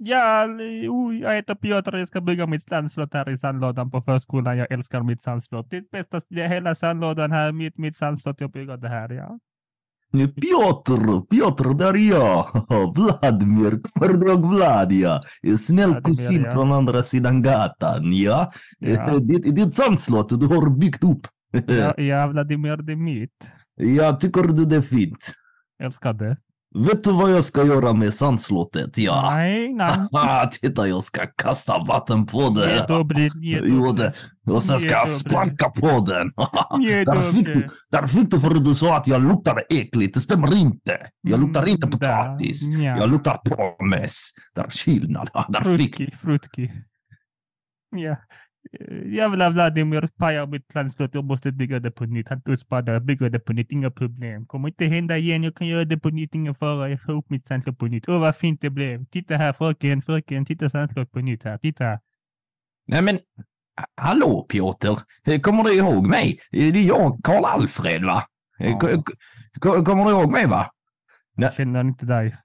Ja, jag heter Piotr och jag ska bygga mitt sandslott här i sandlådan på förskolan. Jag älskar mitt sandslott. Det bästa, det hela sandlådan här, mitt, mitt sandslott. Jag bygger det här, ja. Piotr, Piotr, där är jag. Vladimir, kommer du ihåg Vlad ja? Snäll Vladimir, kusin ja. från andra sidan gatan, ja? Ja. Det är ett sandslott du har byggt upp. Ja, ja Vladimir, det är mitt. Ja, tycker du det är fint? Älskar det. Vet du vad jag ska göra med sandslottet? Ja. Nej, nej. Titta, jag ska kasta vatten på det. dobry, nie Jo, dobry. det. Och sen ska jag sparka på den. Där, fick du, där fick du för du sa att jag luktar äckligt. Det stämmer inte. Jag luktar inte Mm, potatis. Jag luktar pommes. Där är skillnad. Där fick Frutki, frutki. Ja. Eh, Jävla Vladimir pajar mitt landslott. Jag måste bygga det på nytt. Han dödspadar. Jag bygger det på nytt. Inga problem. Kommer inte hända igen. Jag kan göra det på nytt. Ingen fara. Jag får upp mitt sandslott på nytt. Åh, vad fint det blev. Titta här fröken, fröken. Titta sandslott på nytt här. Titta. Nej men, hallå Piotr. Kommer du ihåg mig? Det är jag, Karl Alfred va? Ja. K- k- Kommer du ihåg mig va? Jag känner inte dig.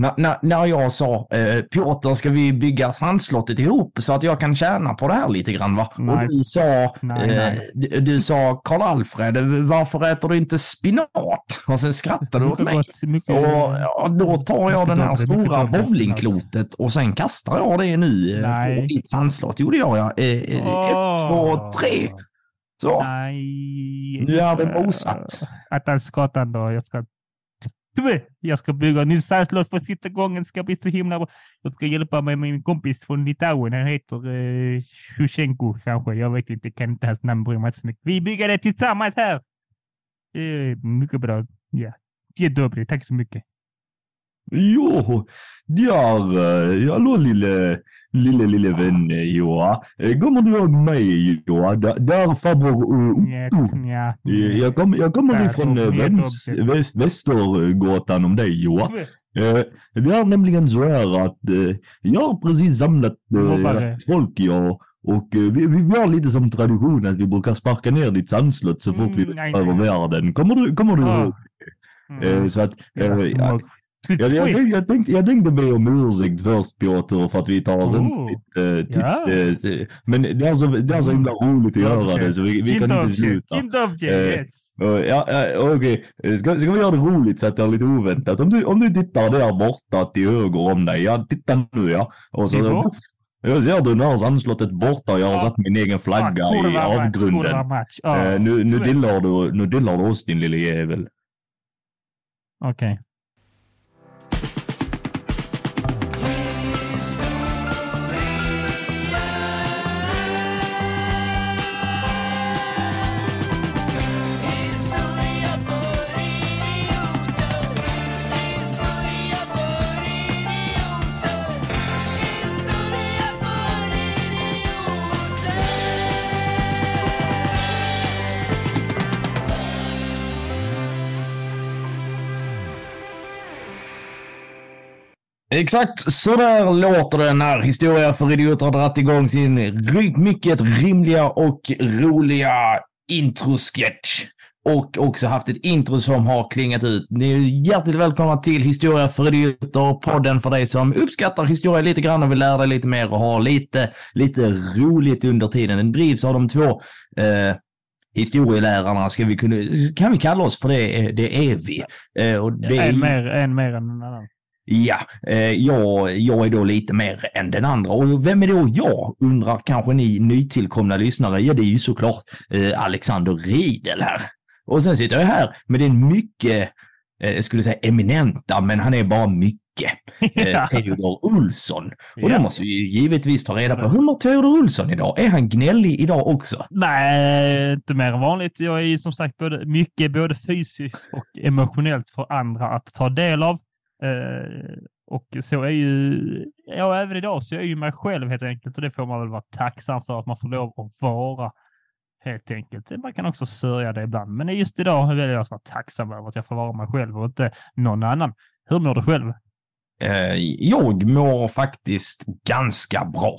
När, när, när jag sa eh, Piotr, ska vi bygga sandslottet ihop så att jag kan tjäna på det här lite grann va? Nej. Och du sa, Nej, eh, nej. Du, du sa Karl Alfred, varför äter du inte spinat? Och sen skrattade du åt mig. Mycket, Och ja, då tar jag den här mycket stora bowlingklotet och sen kastar jag det nu eh, Nej. på ditt sandslott. Jo, det gör jag. Eh, eh, Ett, två, tre. Så. Nej. Nu är det mosat. Attans-gatan då. Jag ska... Jag ska bygga en ny sandslott för sista gången. ska bli så himla bra. Jag ska hjälpa mig med min kompis från Litauen. Han heter eh, Shushenko kanske. Jag vet inte. Kan inte hans namn. Bryr mig så mycket. Vi bygger det tillsammans här. Eh, mycket bra. Ja. jättebra. Tack så mycket. Jo, eh, hallå lille, lille, lille vän eh, Joa. Eh, Kommer du ihåg mig Joa? Där, där farbror Ja, Otto. ja. Eh, Jag, kom, jag kommer ifrån eh, väns, väst, Västergatan om dig Joa. Eh, Det är nämligen så här att eh, jag har precis samlat eh, folk jag och eh, vi, vi, har lite som tradition att vi brukar sparka ner ditt sandslott så fort vi Mm, nej, över världen. Kommer du, kommer du ihåg? Eh, Så att, eh, ja, Slut- jag, jag, jag, tänkte, jag tänkte be om ursäkt först Piotr för att vi tar oss Oh. titt, eh, Ja. eh, Men det är så, det är så himla roligt att göra det så vi, vi kan inte sluta. Eh. Uh, ja, ja, okej. Ska, ska vi göra det roligt så att det är lite oväntat? Om du, om du tittar där borta till höger om dig, ja titta nu ja. Och så, Nivå? jag ser du när sandslottet borta och jag har Ja. satt min egen flagga Ah, det i avgrunden. match. Eh, nu, nu, dillar du, nu dillar du oss din lille jävel. Okej. Exakt så där låter det när Historia för idioter har dragit igång sin mycket rimliga och roliga introsketch. Och också haft ett intro som har klingat ut. Ni är hjärtligt välkomna till Historia för idioter, podden för dig som uppskattar historia lite grann och vill lära dig lite mer och ha lite, lite roligt under tiden. Den drivs av de två eh, historielärarna, ska vi kunna, kan vi kalla oss för det? Det är vi. Eh, och det är En mer, en mer än en annan. Ja, eh, jag, jag är då lite mer än den andra. Och vem är då jag, undrar kanske ni nytillkomna lyssnare. Ja, det är ju såklart eh, Alexander Riedel här. Och sen sitter jag här med den mycket, eh, jag skulle säga eminenta, men han är bara mycket, Ja. Theodor Olsson. Och Ja. då måste vi ju givetvis ta reda på, hur mår Theodor Olsson idag? Är han gnällig idag också? Nej, inte mer än vanligt. Jag är ju som sagt både, mycket både fysiskt och emotionellt för andra att ta del av. Eh, och så är ju, ja även idag så är jag ju mig själv helt enkelt och det får man väl vara tacksam för att man får lov att vara helt enkelt. Man kan också sörja det ibland, men just idag väljer jag att vara tacksam över att jag får vara mig själv och inte någon annan. Hur mår du själv? Eh, jag mår faktiskt ganska bra.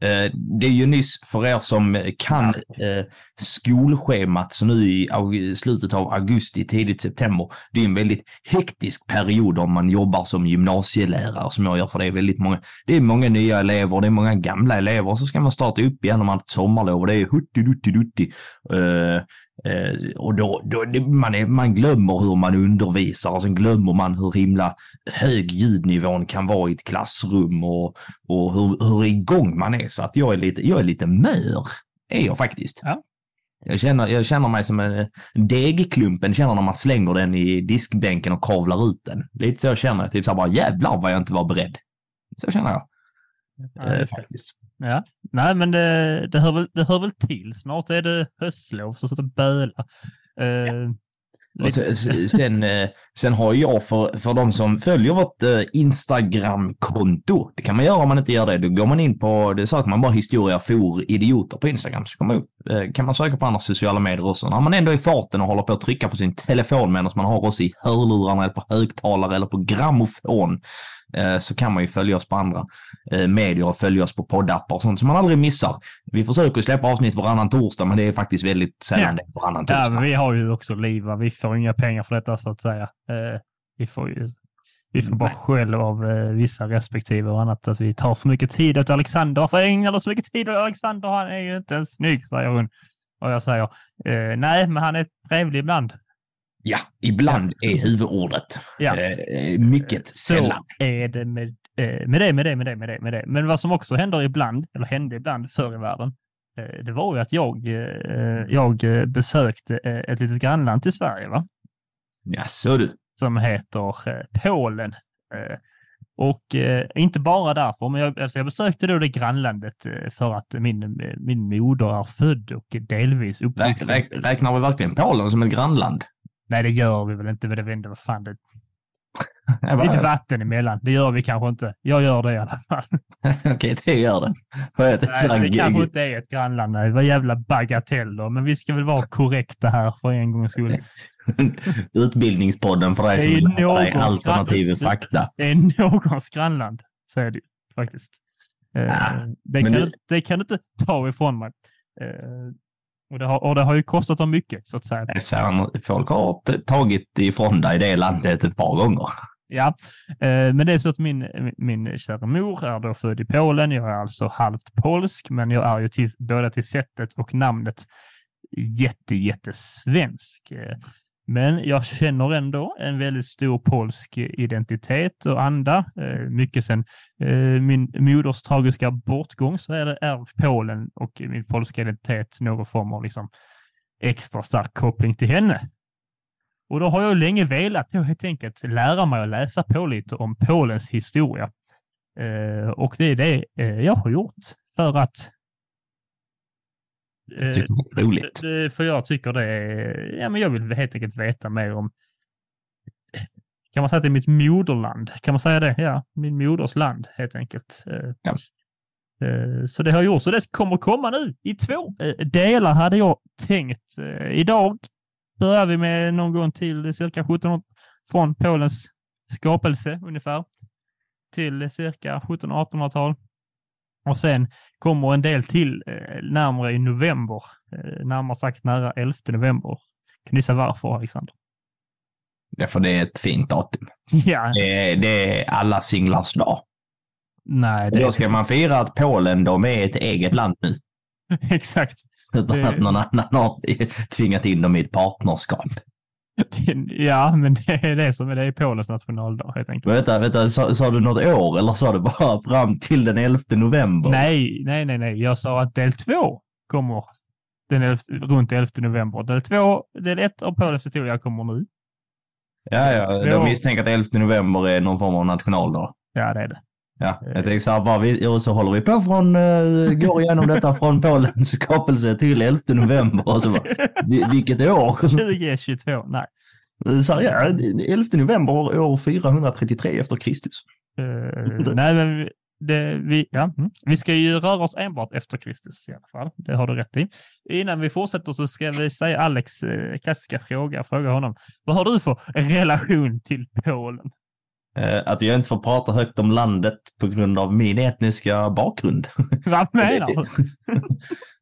Eh, det är ju nyss för er som kan eh, skolschemat så nu i slutet av augusti, tidigt september. Det är en väldigt hektisk period om man jobbar som gymnasielärare som jag gör för det är väldigt många. Det är många nya elever, det är många gamla elever så ska man starta upp igen om man har sommarlov och det är hutti dutti dutti. Eh, och då, då man, är, man glömmer hur man undervisar och sen glömmer man hur himla hög ljudnivån kan vara i ett klassrum och, och hur, hur igång man är. Så att jag är lite, jag är lite mör, är jag faktiskt. Ja. Jag känner, jag känner mig som en degklumpen känner när man slänger den i diskbänken och kavlar ut den. Lite så jag känner Typ så här bara jävlar vad jag inte var beredd. Så känner jag. Ja, eh, faktiskt. Ja, nej men det, det, hör väl, det hör väl till. Snart är det höstlov så att böla. Uh, ja. Sen, sen, eh, sen, har jag för, för de som följer vårt eh, Instagram-konto, det kan man göra om man inte gör det, då går man in på, det söker man bara historia for idioter på Instagram så kommer upp. kan man söka på andra sociala medier också. När man ändå är i farten och håller på att trycka på sin telefon medan man har oss i hörlurarna eller på högtalare eller på grammofon Eh, så kan man ju följa oss på andra eh, medier och följa oss på poddappar och sånt som man aldrig missar. Vi försöker släppa avsnitt varannan torsdag, men det är faktiskt väldigt sällan ja. det varannan torsdag. Ja, vi har ju också liv, vi får inga pengar för detta så att säga. Eh, vi får ju vi får bara skäll av vissa respektive och annat. Alltså, vi tar för mycket tid åt Alexander. Varför ägnar du så mycket tid åt Alexander? Han är ju inte ens snygg, säger hon. Och jag säger, eh, nej, men han är trevlig ibland. Ja, ibland ja. är huvudordet. Ja. Eh, mycket sällan. Så är det med, eh, med det, med det, med det, med det, med det. Men vad som också händer ibland, eller hände ibland förr i världen, eh, det var ju att jag, jag besökte ett litet grannland till Sverige. Va? Ja, så du. Som heter Polen. Och eh, inte bara därför, men jag, alltså jag besökte då det grannlandet eh, för att min, min moder är född och delvis uppvuxen. Räk, räknar vi verkligen Polen som ett grannland? Nej, det gör vi väl inte. Men det inte vad fan det... Lite vatten emellan. Det gör vi kanske inte. Jag gör det i alla fall. Okej, det gör det. Nej, det kanske inte är ett grannland. Det var jävla bagateller. Men vi ska väl vara korrekta här för en gångs skull. Utbildningspodden för dig som vill dig alternativ fakta. Det är någons grannland, så är det faktiskt. Ja, uh, det, kan, det... det kan du inte ta ifrån mig. Och det, har, och det har ju kostat dem mycket, så att säga. folk har tagit ifrån dig det landet ett par gånger. Ja, eh, men det är så att min, min kära mor är då född i Polen. Jag är alltså halvt polsk, men jag är ju till, både till sättet och namnet jätte, jättesvensk. Men jag känner ändå en väldigt stor polsk identitet och anda. Eh, mycket sen eh, min moders tragiska bortgång så är, det, är Polen och min polska identitet någon form av liksom extra stark koppling till henne. Och då har jag länge velat jag helt enkelt lära mig att läsa på lite om Polens historia. Eh, och det är det jag har gjort för att Eh, tycker det är roligt. För jag tycker det är, ja men jag vill helt enkelt veta mer om, kan man säga att det är mitt moderland? Kan man säga det? Ja, min moders land helt enkelt. Eh, ja. Eh, så det har jag gjort. Så det kommer komma nu i två delar hade jag tänkt. Idag börjar vi med någon gång till cirka 1700 från Polens skapelse ungefär till cirka 1700-1800-tal. Och sen kommer en del till eh, närmare i november, eh, närmare sagt nära 11 november. Kan du gissa varför, Alexander? Ja, för det är ett fint datum. Ja. Det är, det är alla singlars dag. Nej, det Då ska man fira att Polen, de är ett eget land nu. Exakt. Utan att någon annan har tvingat in dem i ett partnerskap. Ja, men det är det som är det i Polens nationaldag helt enkelt. Vänta, vänta sa, sa, du något år eller sa du bara fram till den 11 november? Nej, nej, nej, nej. Jag sa att del två kommer den 11, runt 11 november. Del två, del ett av Polens historia kommer nu. Ja, ja, jag misstänker att 11 november är någon form av nationaldag. Ja, det är det. Ja, jag tänkte så här, bara vi, och så håller vi på från, uh, går igenom detta från Polens skapelse till 11 november och så bara, vilket år? 2022, nej. Så här, ja, 11 november år 433 efter Kristus. Uh, nej, men det, vi, ja, mm. vi ska ju röra oss enbart efter Kristus i alla fall. Det har du rätt i. Innan vi fortsätter så ska vi säga Alex eh, klassiska fråga. Fråga honom. Vad har du för relation till Polen? Eh, att jag inte får prata högt om landet på grund av min etniska bakgrund. Vad menar du?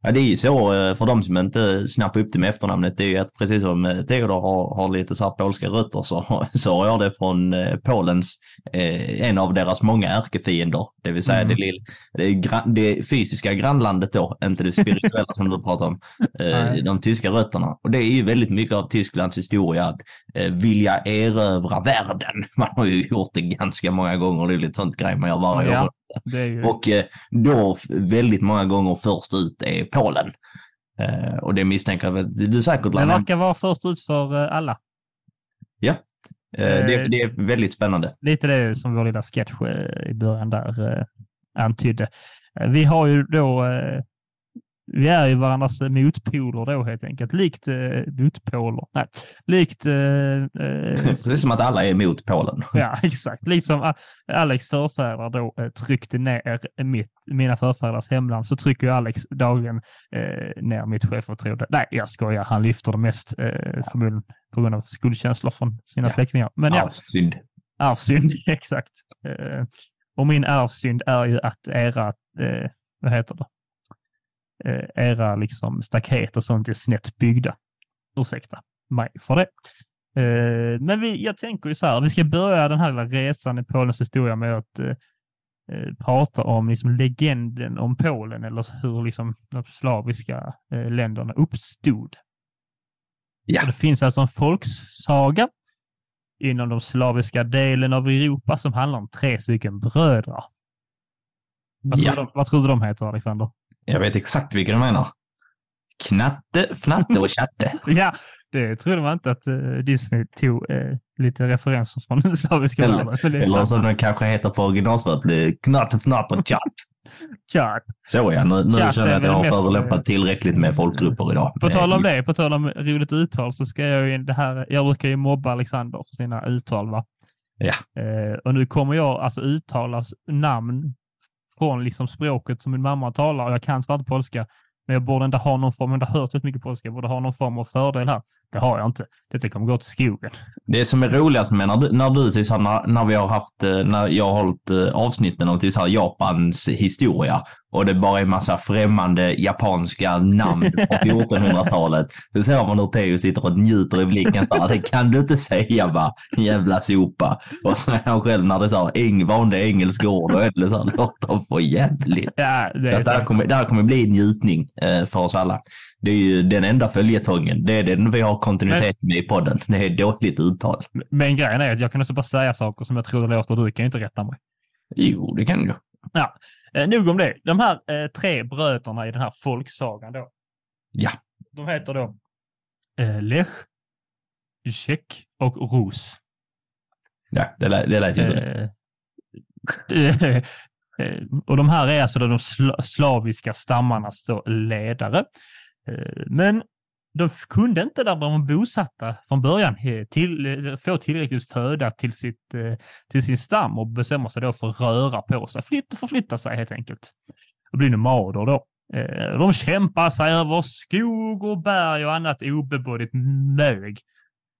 Ja, det är ju så eh, för de som inte snappar upp det med efternamnet. Det är ju att precis som eh, Theodor har, har lite så här polska rötter så, så har jag det från eh, Polens, eh, en av deras många ärkefiender. Det vill säga Mm. det, lill, det, gran, det fysiska grannlandet då, inte det spirituella som du pratar om. Eh, de tyska rötterna. Och det är ju väldigt mycket av Tysklands historia att eh, vilja erövra världen. Man har ju gjort det ganska många gånger. Det är lite sånt grej man gör varje Ja. år. Det ju... Och eh, då väldigt många gånger först ut är Polen. Eh, och det misstänker jag att du säkert Det Lanna. verkar vara först ut för eh, alla. Eh, det, det är väldigt spännande. Lite det som vår lilla sketch i början där antydde. Vi har ju då, vi är ju varandras motpoler då helt enkelt. Likt eh, motpoler, nej, likt eh, eh, Det är som att alla är emot Polen. Ja, exakt. Liksom Alex förfäder då eh, tryckte ner mitt, mina förfäders hemland så trycker ju Alex dagligen eh, ner mitt självförtroende. Nej, jag skojar. Han lyfter det mest eh, förmodligen på grund av skuldkänslor från sina Ja. släktingar. Men ja, Ja, synd. arvsynd, exakt. Eh, och min arvsynd är ju att era, eh, vad heter det, era liksom staket och sånt är snett byggda. Ursäkta mig för det. Eh, men vi, jag tänker ju så här, vi ska börja den här lilla resan i Polens historia med att eh, eh, prata om liksom legenden om Polen eller hur liksom de slaviska eh, länderna uppstod. Ja. Det finns alltså en folksaga inom de slaviska delen av Europa som handlar om tre stycken bröder. Vad, Ja. tror, du, vad tror du de heter, Alexander? Jag vet exakt vilka du menar. Knatte, Fnatte och Chatte. Ja, det trodde man inte att eh, Disney tog eh, lite referenser från den slaviska världen. Eller som de kanske heter på originalspråket, Knatte, Fnatte och Chatt. Klart. Så ja, nu, nu Chatt känner jag att jag har förolämpat tillräckligt med folkgrupper idag. På tal om Eh, det, på tal om roligt uttal så ska jag ju det här, jag brukar ju mobba Alexander för sina uttal va? Ja. Eh, och nu kommer jag alltså uttalas namn från liksom språket som min mamma talar och jag kan svart polska. Men jag borde inte ha någon form, jag har hört väldigt mycket polska, jag borde ha någon form av fördel här. Det har jag inte. Detta kommer gå till skogen. Det som är roligast med när du, när du typ så när, när vi har haft, eh, när jag har hållit eh, avsnitten om typ så Japans historia och det bara är massa främmande japanska namn på 1400-talet. Så ser man hur Theo sitter och njuter i blicken så här, det kan du inte säga va, jävla sopa. Och så är han själv när det är så här, eng, vanliga engelska ord och ändå så här, låter för jävligt. Ja, det är Det här, kommer, det här kommer bli en njutning eh, för oss alla. Det är ju den enda följetongen. Det är den vi har kontinuitet med i podden. Det är dåligt uttal. Men grejen är att jag kan också bara säga saker som jag tror det låter du kan ju inte rätta mig. Jo, det kan du. Eh, nog om det. De här eh, tre bröderna i den här folksagan då. Ja. De heter då eh, Lech, Zek och Rus. Ja, det, lät- det lät ju inte rätt. Eh, eh, och de här är alltså de sla- slaviska stammarnas ledare. Eh, men de kunde inte där de var bosatta från början till, eh, få tillräckligt föda till, sitt, eh, till sin stam och bestämmer sig då för att röra på sig, flytta, förflytta sig helt enkelt. Och bli nomader då. De kämpar sig över skog och berg och annat obebådigt mög.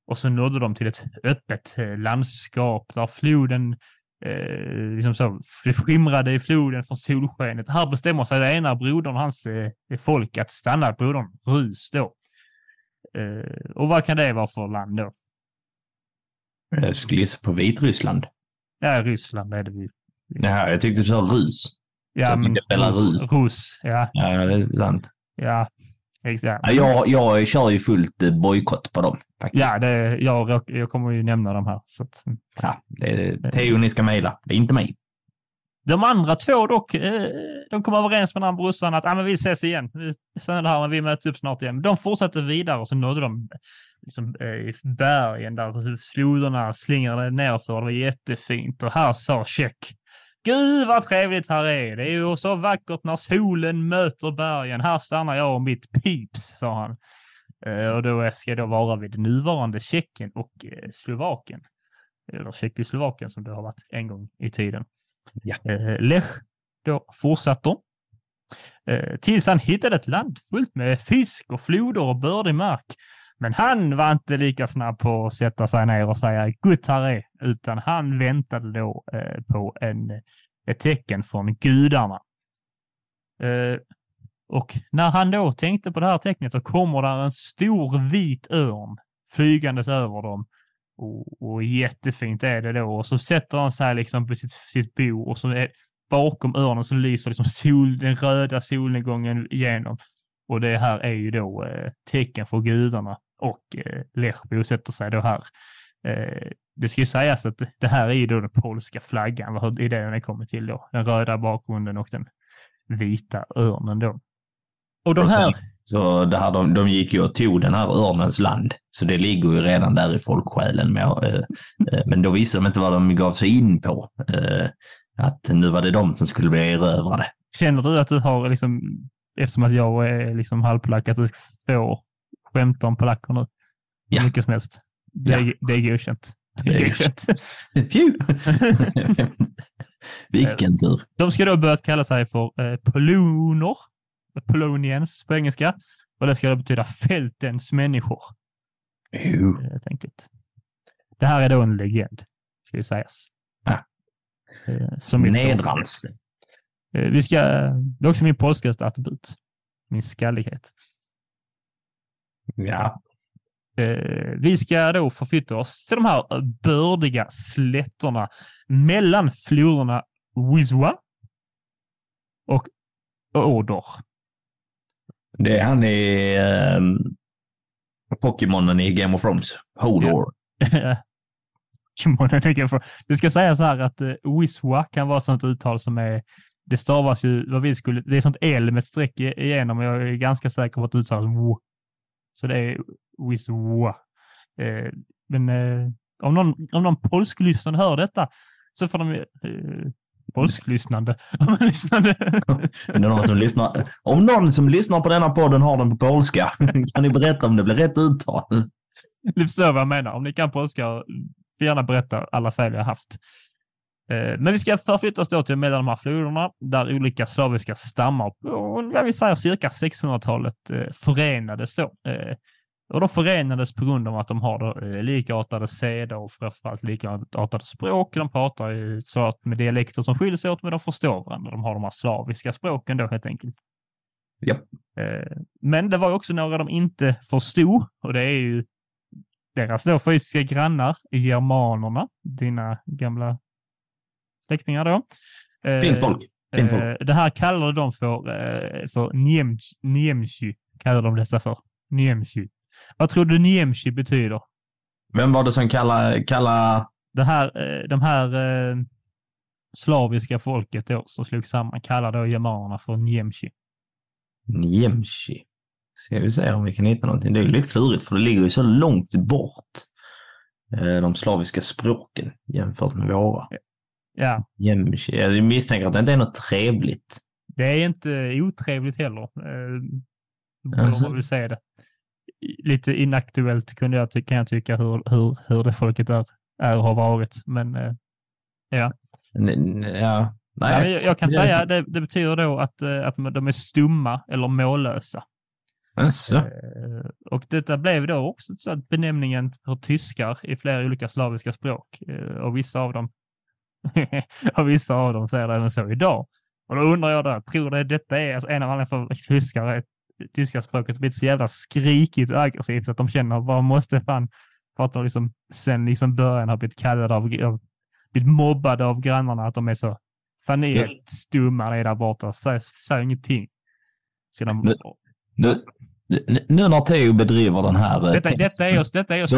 Och så nådde de till ett öppet landskap där floden eh, liksom så, det skimrade i floden från solskenet. Här bestämmer sig den ena brodern och hans eh, folk att stanna brodern Rus då. Eh, och vad kan det vara för land då? Jag skulle gissa på Vitryssland. Ja, Ryssland är det vi. Ja, jag tyckte du sa rus. Ja, men Belarus. Rus, Rus, ja, Ja, det är sant. ja, exakt. Ja, jag, jag kör ju fullt eh, bojkott på dem faktiskt. Ja, det, jag, jag kommer ju nämna de här. Så att. Ja, det är Theo ni ska mejla. Det är inte mig. De andra två dock, eh, de kom överens med den här brorsan att ah, men vi ses igen. Vi, sen det här, men vi möts upp snart igen. De fortsatte vidare och så nådde de liksom, eh, i bergen där floderna slingrade nerför. Det var jättefint och här sa Check. Gud vad trevligt här är. Det är ju så vackert när solen möter bergen. Här stannar jag och mitt pips, sa han. Eh, och då ska jag då vara vid nuvarande Tjeckien och eh, Slovakien. Eller Tjeckoslovakien som det har varit en gång i tiden. Ja. Eh, Lech då fortsatte eh, tills han hittade ett land fullt med fisk och floder och bördig mark men han var inte lika snabb på att sätta sig ner och säga gud här är, utan han väntade då eh, på en, ett tecken från gudarna. Eh, och när han då tänkte på det här tecknet så kommer där en stor vit örn flygandes över dem. Och, och jättefint är det då. Och så sätter han sig liksom på sitt, sitt bo och så är, bakom örnen så lyser liksom sol, den röda solnedgången igenom. Och det här är ju då eh, tecken för gudarna och eh, Lech bosätter sig då här. Eh, det ska ju sägas att det här är ju då den polska flaggan, hur är det den är kommit till då. Den röda bakgrunden och den vita örnen då. Och de här... Så det här, de, de gick ju och tog den här örnens land, så det ligger ju redan där i folksjälen. Med, eh, eh, men då visste de inte vad de gav sig in på. Eh, att nu var det de som skulle bli erövrade. Känner du att du har, liksom, eftersom att jag är liksom halvpolack, att du får skämta om polacker nu? Ja. Mycket som helst. Det, är, Ja. det är godkänt. Det är godkänt. Vilken tur. De ska då börja kalla sig för eh, poloner, poloniens på engelska. Och det ska då betyda fältens människor, Jo. helt enkelt. Det här är då en legend, ska ju sägas. Ja. Eh, som Nedrans. Eh, Vi ska, det är också min polskaste attribut. Min skallighet. Ja. Eh, vi ska då förflytta oss till de här eh, bördiga slätterna mellan floderna Wisła och Oder. Det är han i um, Pokémonen i Game of Thrones. Hodor. Det ska sägas här att uh, Wisła kan vara ett sånt uttal som är, det stavas ju vad vi skulle, det är sånt L med ett streck igenom och jag är ganska säker på att det uttalas. Så det är Wisła. Eh, men eh, om någon, om någon polsklyssnande hör detta så får de eh, polsklyssnande, om någon som lyssnar? Om någon som lyssnar på denna podden har den på polska, kan ni berätta om det blir rätt uttal? Ni förstår vad jag menar. Om ni kan polska, får gärna berätta alla fel jag haft. Eh, Men vi ska förflytta oss då till mellan de här floderna där olika slaviska stammar på, vad vi säger, cirka 600-talet eh, förenades då. Eh, Och de förenades på grund av att de har då eh, likartade seder och framförallt likartade språk. De pratar ju så att med dialekter som skiljer sig åt, men de förstår varandra. De har de här slaviska språken då helt enkelt. Eh, Men det var också några de inte förstod och det är ju deras då fysiska grannar, germanerna, dina gamla släktingar då. Eh, Fint folk. Fint folk. eh, Det här kallade de för, eh, för Niemcy, kallar de dessa för. Niemcy. Vad tror du Niemcy betyder? Vem var det som kallade, kallade Det här, de här slaviska folket då som slog samman kallar då germanerna för Niemcy. Niemcy? Ska vi se om vi kan hitta någonting. Det är ju lite klurigt för det ligger ju så långt bort. De slaviska språken jämfört med våra. Ja. Jag misstänker att det inte är något trevligt. Det är inte otrevligt heller. Eh, borde Alltså. man väl säga det. Lite inaktuellt kunde jag kan jag tycka hur, hur, hur det folket är, är och har varit. Men eh, ja, N- Ja, Nej, jag, jag kan säga det, det betyder då att, eh, att de är stumma eller mållösa. Alltså. Eh, Och detta blev då också så att benämningen för tyskar i flera olika slaviska språk. Eh, Och vissa av dem, och vissa av dem säger det även så idag. Och då undrar jag då, tror du detta är alltså en av anledningarna för tyskar, tyska språket blivit så jävla skrikigt och aggressivt att de känner man måste fan, för att de liksom sen liksom början har blivit kallade av, av blivit mobbade av grannarna att de är så fan ni är stumma ni där borta, säg, säg ingenting. Så de, Nu, nu- nu när Theo bedriver den här... eh, detta, detta är oss, detta är oss Så-.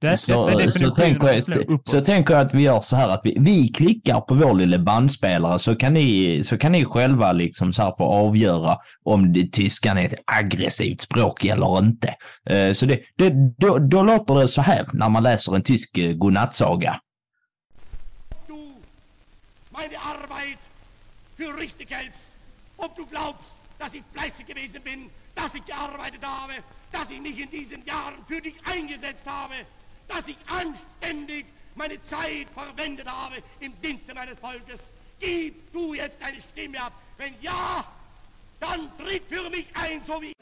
Det, så, detta är så, tänker jag, så tänker jag att vi gör så här att vi, vi klickar på vår lilla bandspelare så kan ni, så kan ni själva liksom så här få avgöra om det, tyskan är ett aggressivt språk eller inte. Eh, Så det, det, då, då låter det så här när man läser en tysk eh, godnattsaga. du meine Arbeit für richtig hältst, ob du glaubst, dass ich fleißig gewesen bin, dass ich gearbeitet habe, dass ich mich in diesen Jahren für dich eingesetzt habe, dass ich anständig meine Zeit verwendet habe im Dienste meines Volkes. Gib du jetzt deine Stimme ab. Wenn ja, dann tritt für mich ein, so wie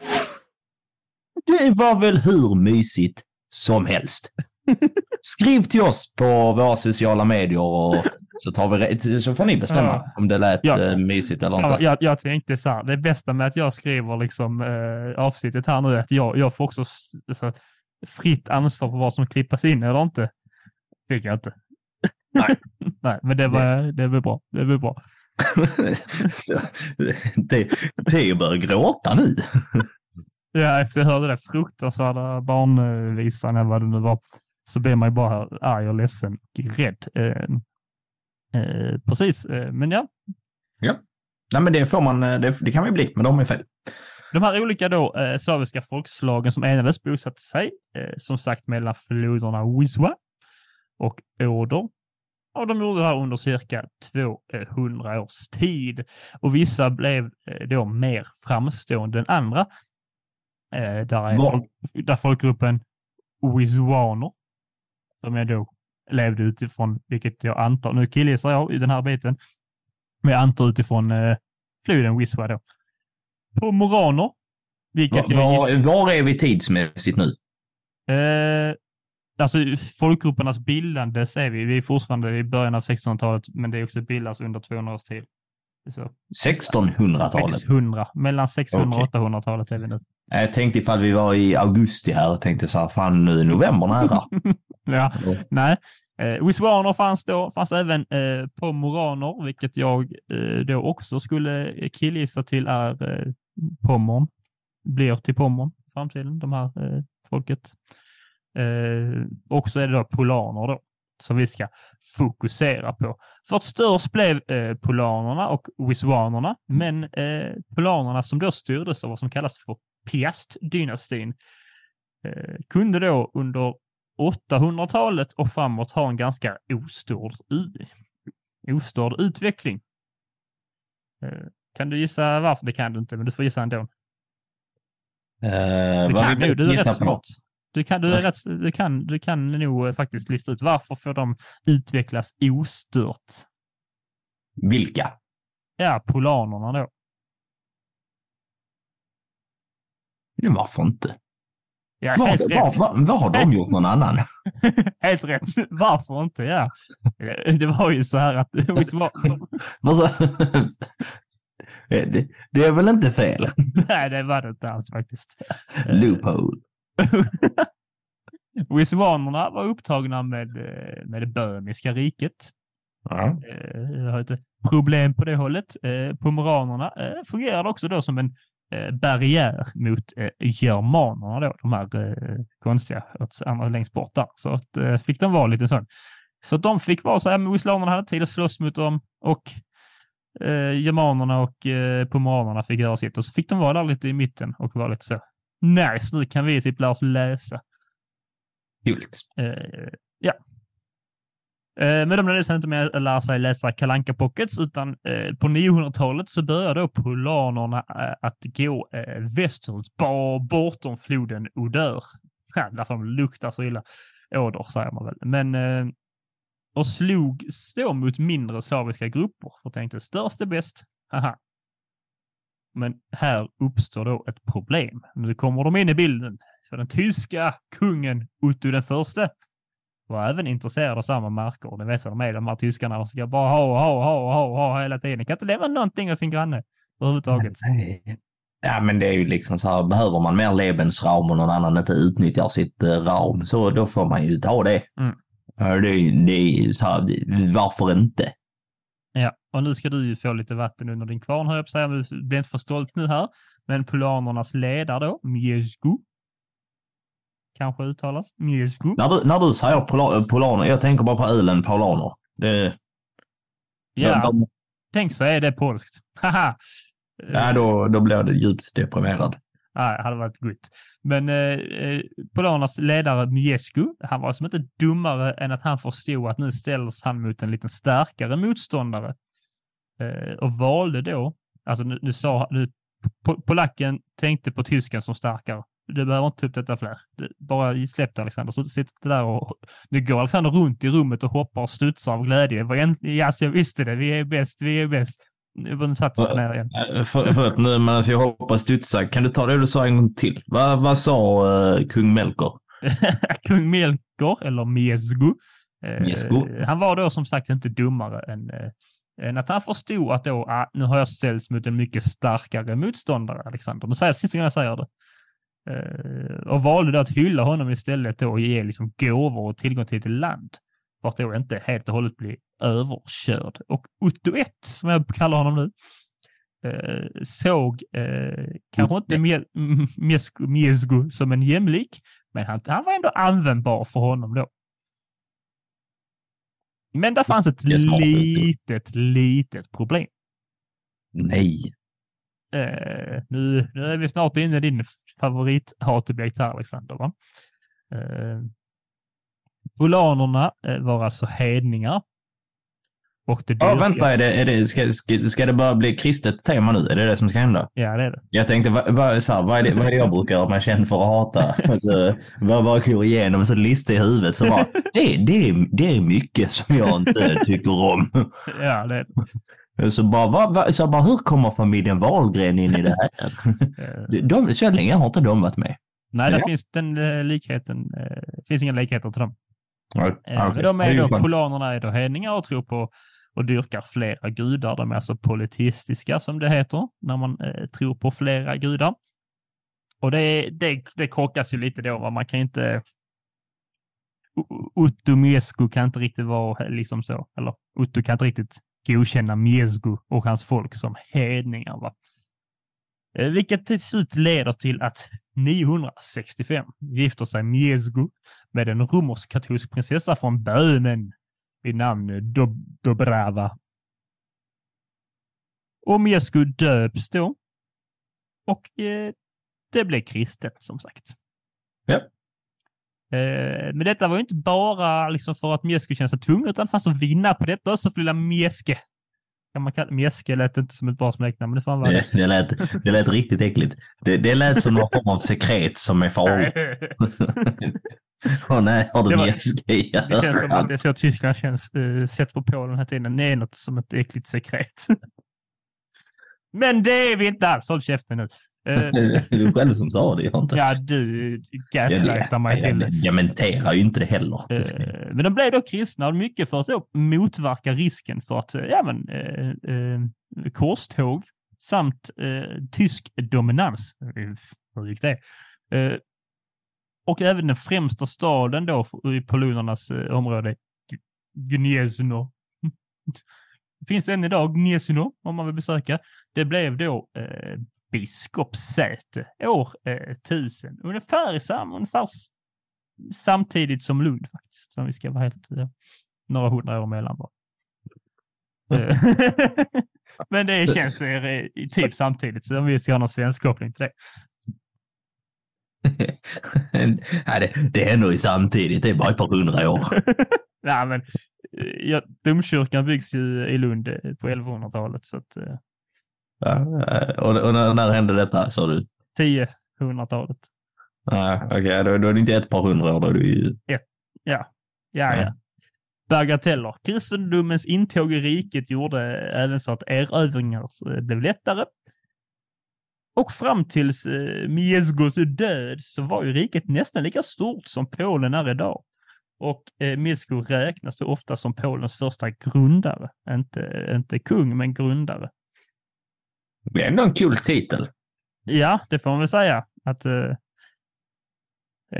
Du det var väl hur mysigt som helst. Skriv till oss på våra sociala medier och så, tar vi, så får ni bestämma Ja. om det lät Ja. eh, mysigt eller Ja, inte. jag, jag tänkte så här, det bästa med att jag skriver liksom eh, avsnittet här nu är att jag, jag får också så, fritt ansvar för vad som klippas in eller inte. Fick jag inte. Nej. Nej, men det var, det var bra. Det var bra. det, Theo börjar gråta nu. Ja, efter jag hörde det fruktansvärda barnvisan eller vad det nu var, så blir man ju bara arg och ledsen och rädd. Eh, eh, precis, eh, men ja, Nej, men det får man, eh, det, det kan vi bli, men de är fel. De här olika då, eh, slaviska folkslagen som enades bosatte sig, eh, som sagt mellan floderna Wisła och Oder. Och de gjorde det här under cirka 200 års tid. Och vissa blev eh, då mer framstående än andra. Eh, där, är folk, där folkgruppen Wisłaner, som jag då levde utifrån, vilket jag antar, nu killgissar jag i den här biten, men jag antar utifrån eh, floden Wisła då. Pomoraner, vilket Var, gissar, var är vi tidsmässigt nu? eh, alltså folkgruppernas bildandes är vi, vi är fortfarande i början av 1600-talet, men det är också bildas under 200 års tid. Så 1600-talet. 600, mellan 600 och Okej. 800-talet är vi nu. Jag tänkte ifall vi var i augusti här och tänkte så här, fan nu är november nära. Ja, nej. Eh, Wiswaner fanns då, fanns även eh, pomoraner, vilket jag eh, då också skulle killgissa till är eh, Pommern. Blir till Pommern i framtiden, de här eh, folket. Eh, och så är det då polaner då, som vi ska fokusera på. För att störst blev eh, polanerna och wiswanerna, men eh, polanerna som då styrdes av vad som kallas för Piast-dynastin eh, kunde då under 800-talet och framåt ha en ganska ostörd, ostörd utveckling. Eh, kan du gissa varför? Det kan du inte, men du får gissa ändå. Det vad kan vill du, du är rätt smart. Du kan, du, är rätt, du, kan, du kan nog eh, faktiskt lista ut varför får de utvecklas ostört. Vilka? Ja, polanerna då. Ja, Varför inte? Ja, Vad, helt vad, rätt. vad, vad har de gjort någon annan? helt rätt. Varför inte? Ja. Eh, Det var ju så här att Alltså, det, det är väl inte fel? Nej, det var det inte alls faktiskt. Loophole. Wiswanerna var upptagna med, eh, med det böhmiska riket. Ja. Eh, har inte problem på det hållet. Eh, Pomeranerna eh, fungerade också då som en eh, barriär mot eh, germanerna då, de här eh, konstiga andra längst bort där. Så att, eh, fick de vara lite sån. Så att de fick vara så här, men wislanerna hade tid att slåss mot dem och eh, germanerna och eh, pomeranerna fick göra sitt och så fick de vara där lite i mitten och vara lite så nice, nu kan vi typ lära oss läsa. Coolt. Eh, ja. Eh, men de nöjde sig inte med att lära sig läsa Kalanka Pockets, utan eh, på 900-talet så började då polanerna eh, att gå eh, västerut, bara bortom floden Oder. Ja, därför de luktar så illa. Oder säger man väl. Men eh, och slog så mot mindre slaviska grupper, för tänkte störst är bäst. Haha. Men här uppstår då ett problem. Nu kommer de in i bilden. För den tyska kungen Otto den förste var även intresserad av samma marker. Det vet de är, de här tyskarna. De ska bara ha, ha, ha, ha, ha hela tiden. Kan inte lämna någonting av sin granne överhuvudtaget. Ja, men det är ju liksom så här, behöver man mer Lebensraum och någon annan inte utnyttjar sitt eh, raum, så då får man ju ta det. Mm. Ja, det, är- så här, varför inte? Ja, och nu ska du ju få lite vatten under din kvarn, hör jag på säga. Du blir inte för stolt nu här. Men polanernas ledare då, Mieszko, kanske uttalas, Mieszko. När du, när du säger pola, polaner, jag tänker bara på ölen polaner. Det, Ja, de, tänk så är det polskt. Haha! ja, då, då blir det djupt deprimerad. Nej, hade varit gott. Men eh, eh Polanernas ledare Mieszko, han var som inte dummare än att han förstod att nu ställs han mot en lite starkare motståndare. Eh, och valde då, alltså nu, nu sa nu, po- polacken tänkte på tysken som starkare. Du behöver inte ta upp detta fler. Du, bara släpp det Alexander. Så sitter där och nu går Alexander runt i rummet och hoppar och studsar av glädje. Ja, yes, jag visste det. Vi är bäst. Vi är bäst. Nu satt Va- ner igen. För, förlåt, nu, men alltså jag hoppas studsa. Kan du ta det du sa en gång till? Vad, vad sa eh, kung Melkor? Kung Melkor, eller Miesgo, eh, Miesgo. han var då som sagt inte dummare än, eh, än att han förstod att då, ah, nu har jag ställts mot en mycket starkare motståndare, Alexander. Nu säger jag sista gången jag säger det. Eh, och valde då att hylla honom istället då och ge liksom gåvor och tillgång till ett land. Att då inte helt och hållet bli överkörd. Och Otto I, som jag kallar honom nu, eh, såg eh, kanske inte Miesgo, Miesgo som en jämlik, men han, han var ändå användbar för honom då. Men där fanns ett litet, litet problem. Nej. Eh, nu, nu är vi snart inne i din favorithatobjekt här, Alexander. Va? Eh, Polanerna eh, var alltså hedningar. Och det Ja, vänta, är det, är det, ska, ska, ska det bara bli kristet tema nu? Är det det som ska hända? Ja, det är det. Jag tänkte, vad, vad, så här, vad, är, det, vad är det jag brukar göra mig känd för att hata? Alltså, vad bara går igenom en sån lista i huvudet. Så bara, det, det, är, det är mycket som jag inte tycker om. Ja, det är det. Så bara, vad, vad, så bara, hur kommer familjen Wahlgren in i det här? De, så länge har inte de varit med. nej, det Ja. finns den eh, likheten. Eh, finns inga likheter till dem. Eh, men de är då, polanerna är då hedningar och tror på och dyrkar flera gudar. De är alltså polyteistiska som det heter, när man eh, tror på flera gudar. Och det, det, det krockas ju lite då, va? man kan inte... Otto Miesgo kan inte riktigt vara liksom så, eller Otto kan inte riktigt godkänna Miesgo och hans folk som hedningar. Va? Eh, Vilket till slut leder till att 965 gifter sig Miesgo med en romersk-katolsk prinsessa från Böhmen vid namn Dob- Dobrava. Och Miesgo döps då. Och eh, det blev kristet som sagt. Ja. Eh, men detta var ju inte bara liksom för att Mieske kände sig tvungen, utan det fanns att vinna på detta också för lilla Mieske. Kan man kalla Mieske lät inte som ett bra smeknamn, men det får vara. Det, det, lät, det lät riktigt äckligt. Det, det lät som någon form av sekret som är farligt. Åh nej, har Det du var- mjäske? Det känns som att det är så Tyskland känns, uh, sett på Polen den här tiden. Det är något som ett äckligt sekret. Men det är vi inte alls. Håll käften nu. Eh, Det är du själv som sa det, jag inte. ja, du gaslightar mig till det. Jag dementerar ju inte det heller. Eh, Men de blev då kristna och mycket för att då motverka risken för att, eh, ja men, eh, eh, korståg samt eh, tysk dominans. Eh, Hur gick det? Och även den främsta staden då i polonernas eh, område, Gniezno. Finns än idag, Gniezno, om man vill besöka. Det blev då eh, biskopssäte år eh, 1000, ungefär, sam, ungefär samtidigt som Lund faktiskt, som vi ska vara helt eh, några hundra år mellan bara. Eh, men det känns eh, typ samtidigt, så om vi ska ha någon svensk koppling till det. Nej, det, det är nog samtidigt, det är bara ett par hundra år. Nej, men eh, ja, domkyrkan byggs ju i Lund eh, på 1100-talet, så att eh, Ja, och, och när, när hände detta, sa du? 1000-talet. Ja, Okej, då, då är det inte ett par hundra år, då är det ju... Ja, ja, Ja. ja. Bagateller. Kristendomens intåg i riket gjorde även så att erövringar blev lättare. Och fram tills eh, Miesgos död så var ju riket nästan lika stort som Polen är idag. Och eh, Miesgo räknas då ofta som Polens första grundare. Inte, inte kung, men grundare. Det är ändå en kul titel. Ja, det får man väl säga. Att, eh,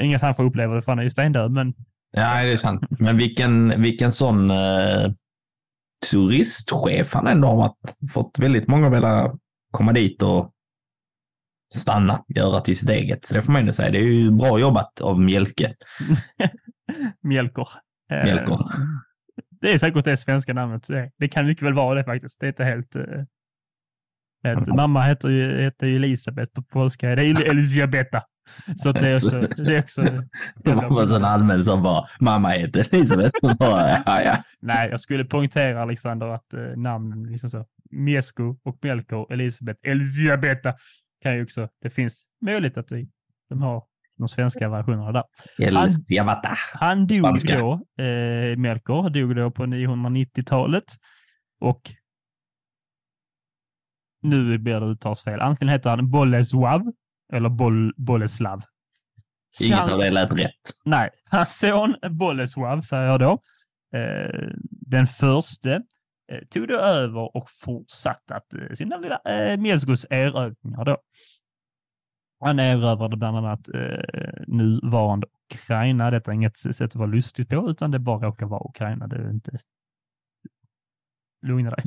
inget han får uppleva, för han är ju stendöd, men Ja, det är sant. Men vilken, vilken sån eh, turistchef han ändå har varit. Fått väldigt många att vilja komma dit och stanna, göra till sitt eget. Så det får man ändå säga. Det är ju bra jobbat av Mjälke. Mjälkor. Eh, Mjälkor. Det är säkert det svenska namnet. Det, kan mycket väl vara det faktiskt. Det är inte helt... eh, helt Mm. Mamma heter ju, heter ju Elisabeth på polska. Det är ju Elisabetta. Så det är också... Det är också Det var en sån allmän som bara, mamma heter Elisabeth. Bara, ja, ja. Nej, jag skulle poängtera Alexander att eh, namnen liksom så. Miesko och Mjälkor, Elisabeth, Elisabetta kan ju också... Det finns möjligt att de, har de svenska versionerna där. Elisabetta. Han dog Spanska. då, eh, Melkor dog då på 990-talet och nu blir det uttalsfel. Antingen heter han Boleslav eller Bol Boleslav. Inget han- av det lät rätt. Nej, hans son Boleslav, säger jag då, eh, den förste, tog då över och fortsatte att, eh, sina lilla eh, Mjällsgårds erövringar då. Han erövrade bland annat eh, nuvarande Ukraina. Detta är inget sätt att vara lustig på, utan det bara råkar vara Ukraina. Det är inte... Lugna dig.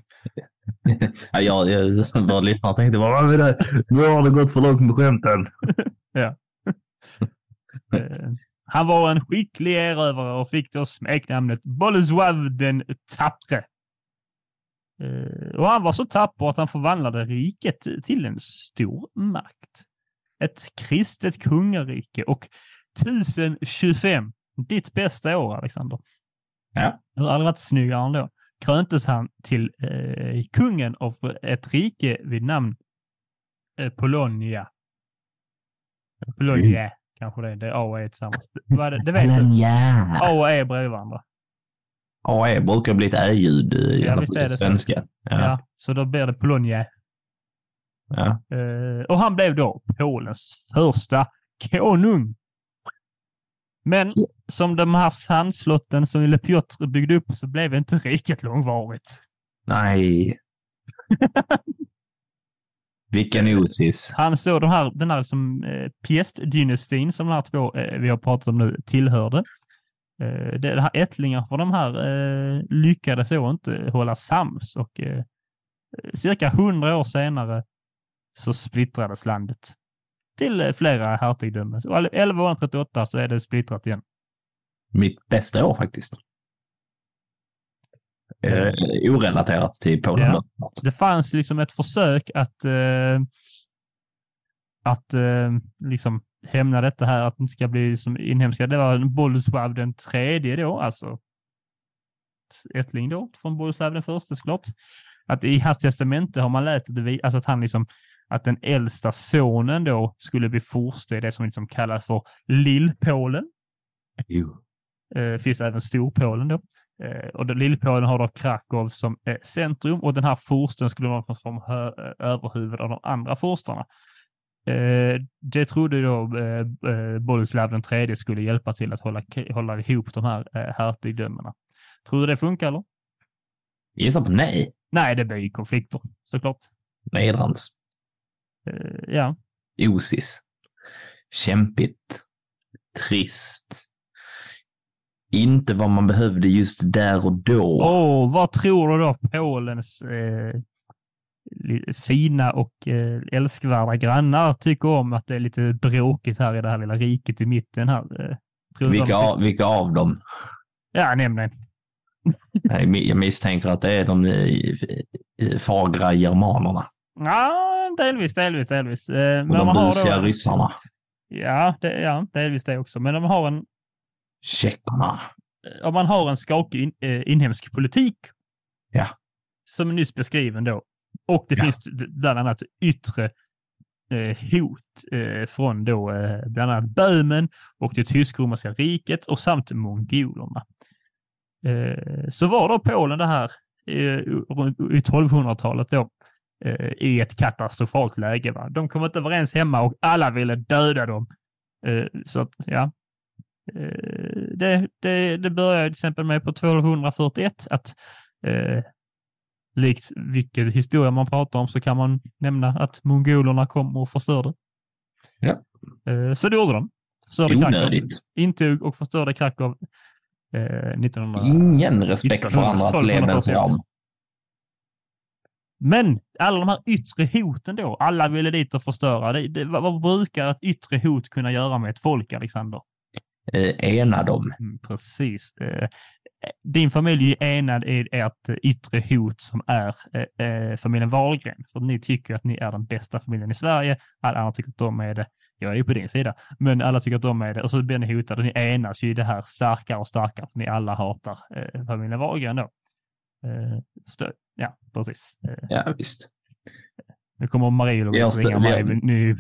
Ja, jag, jag, våra lyssnare tänkte bara, vad är det? Nu har det gått för långt med skämten. Eh, han var en skicklig erövrare och fick då smeknamnet Boleslav den tappre. Eh, och han var så tapper att han förvandlade riket till en stor makt. Ett kristet kungarike och 1025, ditt bästa år Alexander. Ja. Det har aldrig varit snyggare än då. Kröntes han till eh, kungen av ett rike vid namn eh, Polonia. Polonia kanske det är. Det är A och E tillsammans. Vad det? det vet du. A och E bredvid varandra. AE brukar bli ett ä-ljud i Ja, visst är det så. svenska. Ja. Ja. så då blir det Polonia. Ja. Eh, och han blev då Polens första konung. Men som de här sandslotten som Lille Piotr byggde upp så blev inte riket långvarigt. Nej. Vilken osis. Han såg de här, den här som eh, Piest-dynastin som de här två eh, vi har pratat om nu tillhörde. Eh, det, här ättlingar för de här eh, lyckades då inte hålla sams och eh, cirka hundra år senare så splittrades landet till eh, flera hertigdömen. Så 1138 så är det splittrat igen. Mitt bästa år faktiskt. Eh, orelaterat till Polen. Ja. Det fanns liksom ett försök att eh, att eh, liksom hämna detta här, att det inte ska bli som inhemska. Det var Boleslav den tredje då, alltså ättling då, från Boleslav den första såklart. Att i hans testamente har man läst att, det, alltså att han liksom att den äldsta sonen då skulle bli furste i det som liksom kallas för Lillpolen. Jo. Eh, finns även Storpolen då. Eh, och Lillpolen har då Krakow som eh, centrum och den här fursten skulle vara av hö- överhuvud av de andra furstarna. Eh, det trodde då eh, eh, Boleslav den tredje skulle hjälpa till att hålla, hålla ihop de här eh, hertigdömena. Tror du det funkar eller? Gissar på nej. Nej, det blir ju konflikter såklart. Nedrans. Eh, ja, Osis. Kämpigt. Trist. Inte vad man behövde just där och då. Åh, vad tror du då Polens eh, fina och eh, älskvärda grannar tycker om att det är lite bråkigt här i det här lilla riket i mitten här? Eh, tror vilka, de av, vilka av dem? Ja, nämn en. Jag misstänker att det är de eh, fagra germanerna. Ja, delvis, delvis, delvis. Och men om de busiga ryssarna. ja, det, ja, delvis det också. Men om man har en, Tjeckerna. om man har en skakig in, inhemsk politik, Ja. som nyss beskriven då, och det Ja. finns bland annat yttre eh, hot eh, från då eh, bland annat Böhmen och det tysk-romerska riket och samt mongolerna. Eh, så var då Polen det här eh, runt- i 1200-talet då eh, i ett katastrofalt läge. Va? De kom inte överens hemma och alla ville döda dem. Så att, ja. Det, det, det började till exempel med på 1241 att likt vilken historia man pratar om så kan man nämna att mongolerna kom och förstörde. Ja. Eh, så det gjorde de. Förstörde Krakow, Onödigt. intog och förstörde Krakow eh, 1900. Ingen respekt för 1900, andras 1241. levnadsram. Men alla de här yttre hoten då, alla ville dit och förstöra. Det, det, vad brukar ett yttre hot kunna göra med ett folk, Alexander? Eh, ena dem. Mm, precis. Eh, din familj är enad i ert yttre hot som är eh, eh, familjen Wahlgren. För ni tycker att ni är den bästa familjen i Sverige. Alla andra tycker att de är det. Jag är ju på din sida, men alla tycker att de är det. Och så blir ni hotade. Ni enas ju i det här starkare och starkare. För ni alla hatar eh, familjen Wahlgren då. Eh? Ja, precis. Eh, Ja, visst. nu kommer Marie Louise ringa mig nu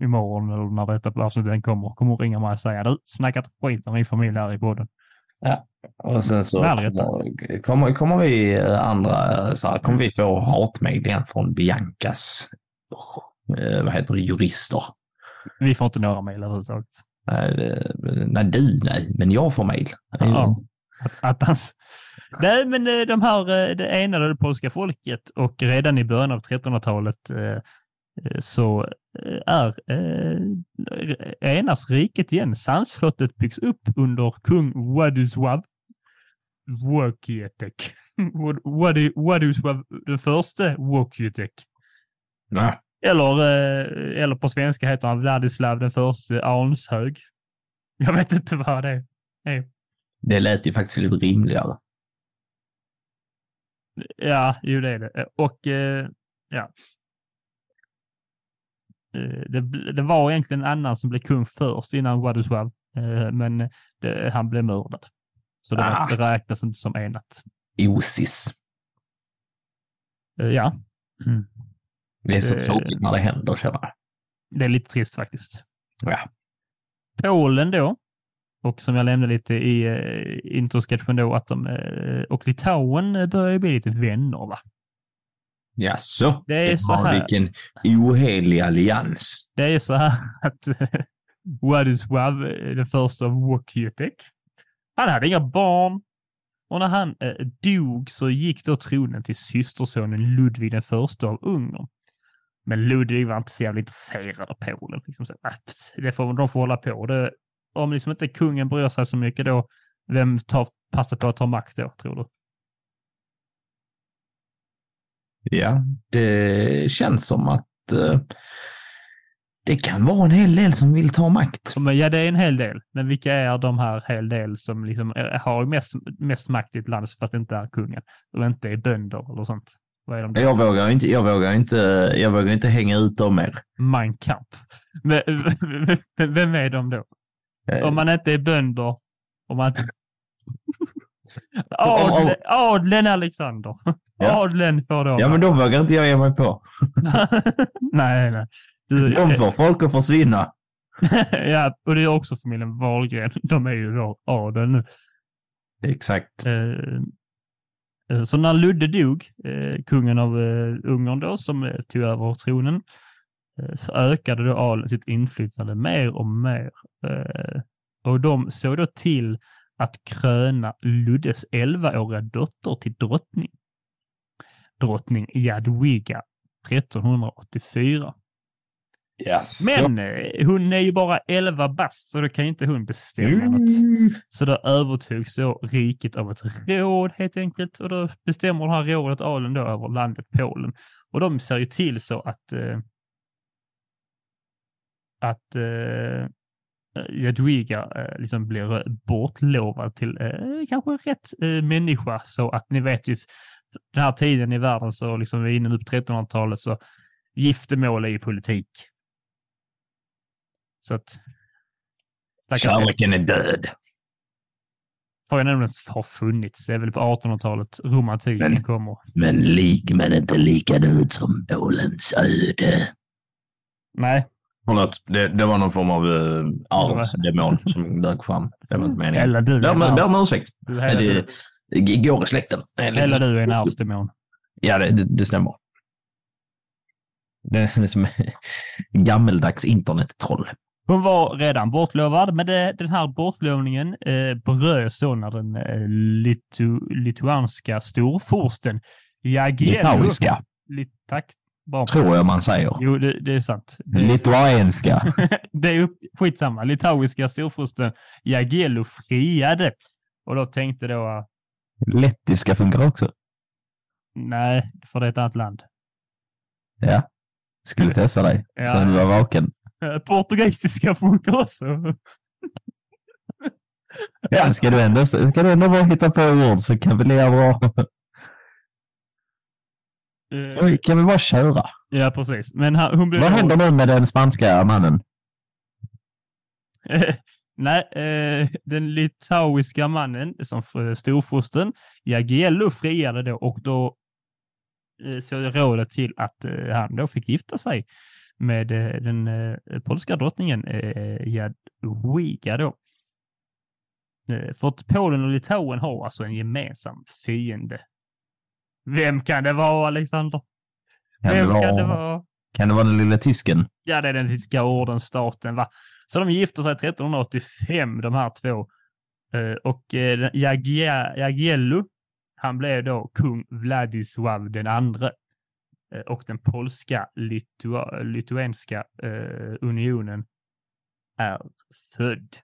imorgon eller när detta avsnittet kommer. Kommer hon ringa mig och säga du, snackat skit om min familj här i podden. Och sen så kommer, kommer, kommer vi eh, andra, eh, så här, kommer vi få hatmejl igen från Biancas, eh, vad heter det, jurister. Vi får inte några mejl överhuvudtaget. Nej, nej, du nej, men jag får mejl. Ja. Att, att hans... Nej, men de här, det enade det polska folket och redan i början av 1300-talet eh, eh, så eh, är eh, enas riket igen. Sandslottet byggs upp under kung Władysław Łokietek. Włady- Władysław den förste Łokietek. Ja. Eller, eh, eller på svenska heter han Vladislav den förste Arnshög. Jag vet inte vad det är. Det lät ju faktiskt lite rimligare. Ja, jo det är det. Eh, Och eh, ja. Eh, Det, det var egentligen en annan som blev kung först innan Władysław, eh, men det, han blev mördad. Så det, Ah. det räknas inte som enat. Osis. Eh, Ja, Det är så tråkigt när det händer, känner jag. det är lite trist faktiskt. Ja. Polen då, och som jag nämnde lite i eh, introsketchen då, att de eh, och Litauen börjar ju bli lite vänner va? Jaså? Det är så här. Vilken ohelig allians. Det är så här att Władysław, den första av Łokietek, han hade inga barn. Och när han eh, dog så gick då tronen till systersonen Ludvig den första av Ungern. Men Ludvig var inte så jävla intresserad av Polen. Liksom så, äh, det får, de får hålla på. Det, om liksom inte kungen bryr sig så mycket då, vem tar, passar på att ta makt då, tror du? Ja, det känns som att eh, det kan vara en hel del som vill ta makt. Men, ja, det är en hel del. Men vilka är de här hel del som liksom har mest, mest makt i ett land för att det inte är kungen? Och inte är bönder eller sånt. Vad är de? Jag vågar inte, jag vågar inte, jag vågar inte hänga ut dem mer. Mein Kampf. Vem är de då? Eh, Om man inte är bönder. Om man inte... Adel, adeln Alexander. Ja. Adeln får då... Ja, men de vågar inte jag ge mig på. nej, nej. Du, De får folk att försvinna. ja, och det är också familjen Wahlgren. De är ju vår adel nu. Exakt. Eh, eh, Så när Ludde dog, eh, kungen av eh, Ungern då, som eh, tog över tronen, eh, så ökade då adeln sitt inflytande mer och mer. Eh, Och de såg då till att kröna Luddes 11-åriga dotter till drottning. Drottning Jadwiga 1384. Jaså? Men eh, hon är ju bara 11 bast, så då kan inte hon bestämma något. Mm. Så då övertogs då riket av ett råd helt enkelt och då bestämmer det här rådet adeln då över landet Polen. Och de ser ju till så att eh, att eh, Jadwiga eh, liksom blir bortlovad till eh, kanske rätt eh, människa så att ni vet ju den här tiden i världen så liksom vi är inne nu på 1300-talet så giftermål är ju politik. Så att Kärleken är död. får jag nämligen ha funnits. Det är väl på 1800-talet romantiken Men- kommer. Men lik, men inte lika död som Polens öde. Nej, Förlåt, det, det var någon form av uh, arvsdemon som dök fram. Det var inte meningen. eller du. Ber om ursäkt. Det, går i släkten. Hela du är en arvsdemon. Ja, det, det, det stämmer. Det är som gammeldags internettroll. Hon var redan bortlovad, men det, den här bortlovningen eh, bröts så när den eh, litu, lituanska storfursten Jagiello... Litauiska, Lit, tack. Bra. tror jag man säger. Jo, det, det är sant. Det är, Lituanska. det är upp, skitsamma. Litauiska storfursten Jagiello friade. Och då tänkte då, eh, Lettiska funkar också. nej, för det är ett annat land. Ja. Skulle testa dig Ja. sen du var vaken. Eh, Portugisiska funkar också. Ja, ska du ändå, ska du ändå bara hitta på ord så kan vi leva bra. Oj, kan vi bara köra? Ja, precis. Men han, hon blev Vad händer nu med den spanska mannen? Eh, Nej, eh, den litauiska mannen som storfursten Jagiello friade då och då eh, såg rådet till att eh, han då fick gifta sig med den polska drottningen eh, Jadwiga då. För att Polen och Litauen har alltså en gemensam fiende. Vem kan det vara, Alexander? Kan det, Vem kan det vara, vara? kan det vara den lilla tysken? Ja, det är den tyska ordensstaten, va? Så de gifter sig 1385, de här två. Eh, Och eh, Jagiello, han blev då kung Vladislav den andre. Eh, Och den polska litua, lituenska unionen är född.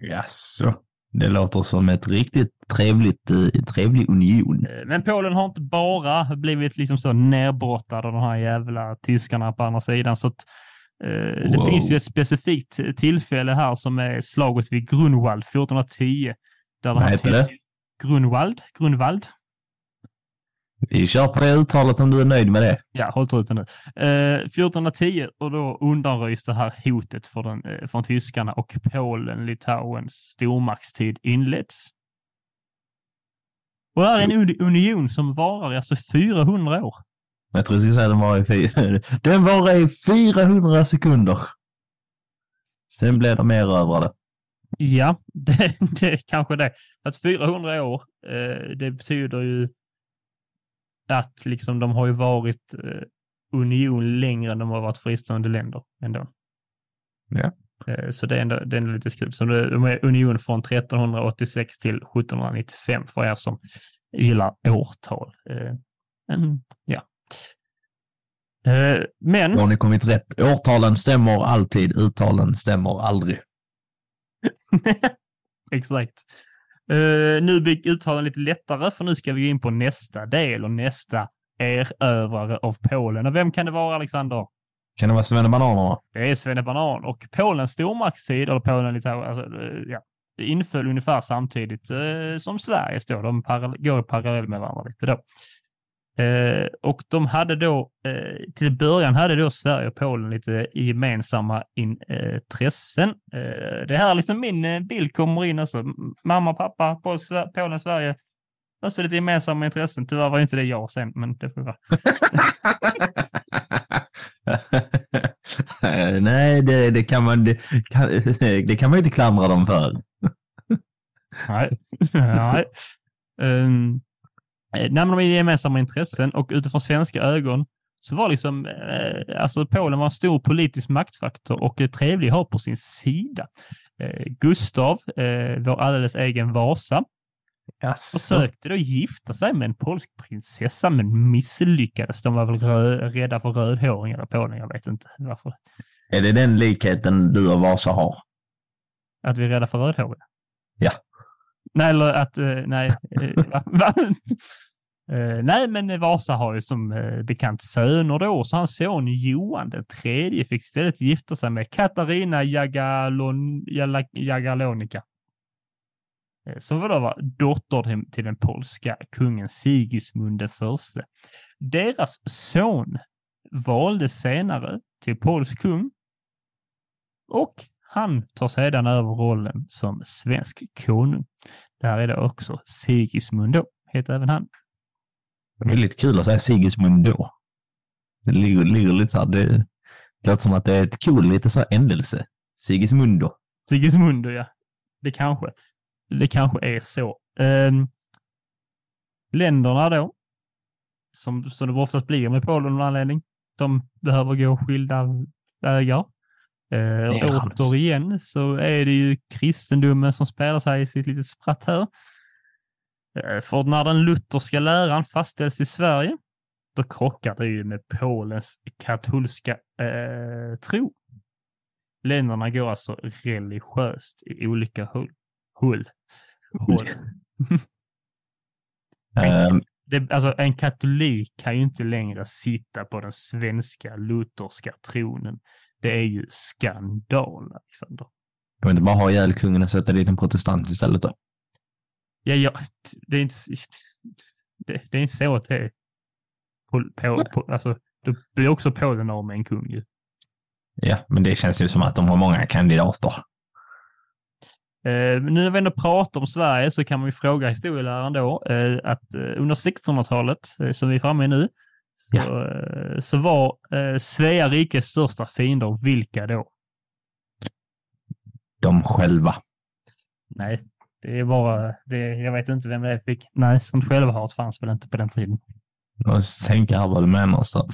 Jaså? Det låter som ett riktigt trevligt, eh, trevlig union. Eh, Men Polen har inte bara blivit liksom så nerbrottad av de här jävla tyskarna på andra sidan. Så att, eh, det Wow. finns ju ett specifikt tillfälle här som är slaget vid Grunwald 1410. Där det Vad heter det? Grunwald? Grunwald? Vi kör på det uttalet om du är nöjd med det. Ja, håll truten nu. Eh, 1410 och då undanröjs det här hotet för den, eh, från tyskarna och Polen, Litauens stormaktstid inleds. Och det här är en uni- union som varar alltså 400 år. Jag tror jag skulle säga att den var i fyra. Den var i 400 sekunder. Sen blev de erövrade. Ja, det, det är kanske det. Att 400 år, eh, det betyder ju att liksom de har ju varit eh, union längre än de har varit fristående länder ändå. Ja. Eh, så det är ändå, det är ändå lite skruv. Så de är union från 1386 till 1795 för er som gillar årtal. Eh, men, ja. Eh, men har ni kommit rätt. Årtalen stämmer alltid, uttalen stämmer aldrig. Exakt. Nu blir uttalen lite lättare för nu ska vi gå in på nästa del och nästa erövrare av Polen. Och vem kan det vara, Alexander? Kan det vara Svennebananerna? Det är Svennebanan och Polens stormaktstid, eller Polen Litauen, alltså, eh, ja, det inföll ungefär samtidigt eh, som Sverige står. De går i parallell med varandra lite då. Eh, och de hade då, eh, till början hade då Sverige och Polen lite gemensamma intressen. Eh, det här liksom min eh, bild kommer in, alltså mamma, pappa, på Sver- Polen, Sverige. Alltså lite gemensamma intressen. Tyvärr var ju inte det jag sen, men det får vara. Nej, det, det, kan man, det, kan, det kan man inte klamra dem för. Nej. Nej. Um, nej, men de är gemensamma intressen och utifrån svenska ögon så var liksom, eh, alltså Polen var en stor politisk maktfaktor och eh, trevlig att ha på sin sida. Eh, Gustav, eh, vår alldeles egen Vasa, försökte då gifta sig med en polsk prinsessa men misslyckades. De var väl rö- rädda för rödhåringar i Polen, jag vet inte varför. Är det den likheten du och Vasa har? Att vi är rädda för rödhåriga? Ja. Nej, eller att, eh, nej. eh, va? Va? Eh, nej, men Vasa har ju som bekant söner då, så hans son Johan den tredje fick istället gifta sig med Katarina Jagalon, Jagalonika. Eh, som var då var dotter till, den polska kungen Sigismund den förste. Deras son valdes senare till polsk kung och han tar sedan över rollen som svensk konung. Där är det också Sigismund då, heter även han. Det är lite kul att säga Sigismund då. Det ligger, ligger lite så här, det, låter som att det är ett cool, lite så här ändelse. Sigismundo. Sigismund, ja. Det kanske. Det kanske är så. Um, länderna då, som, som det oftast blir med Polen av någon anledning, de behöver gå skilda vägar. Och Nerans. återigen så är det ju kristendomen som spelar sig i sitt litet spratt här. Eh, För när den lutherska läran fastställs i Sverige, då krockar det ju med Polens katolska eh, tro. Länderna går alltså religiöst i olika håll. Håll. håll. Ehm, Det, alltså, en katolik kan ju inte längre sitta på den svenska lutherska tronen. Det är ju skandal, Alexander. kan vi inte bara ha ihjäl kungen och sätta dit en protestant istället då? Ja, ja, det är inte, det, det är inte så att det är på, på, på, alltså, då blir också Polen av med en kung ju. Ja, men det känns ju som att de har många kandidater. Eh, nu när vi ändå pratar om Sverige så kan man ju fråga historieläraren då eh, att eh, under 1600-talet, eh, som vi är framme i nu, så, eh, så var eh, Svea rikes största fiender vilka då? De själva. Nej, det är bara, det, jag vet inte vem det är fick. Nej, sånt självhat fanns väl inte på den tiden. Jag tänker här vad du menar. Så.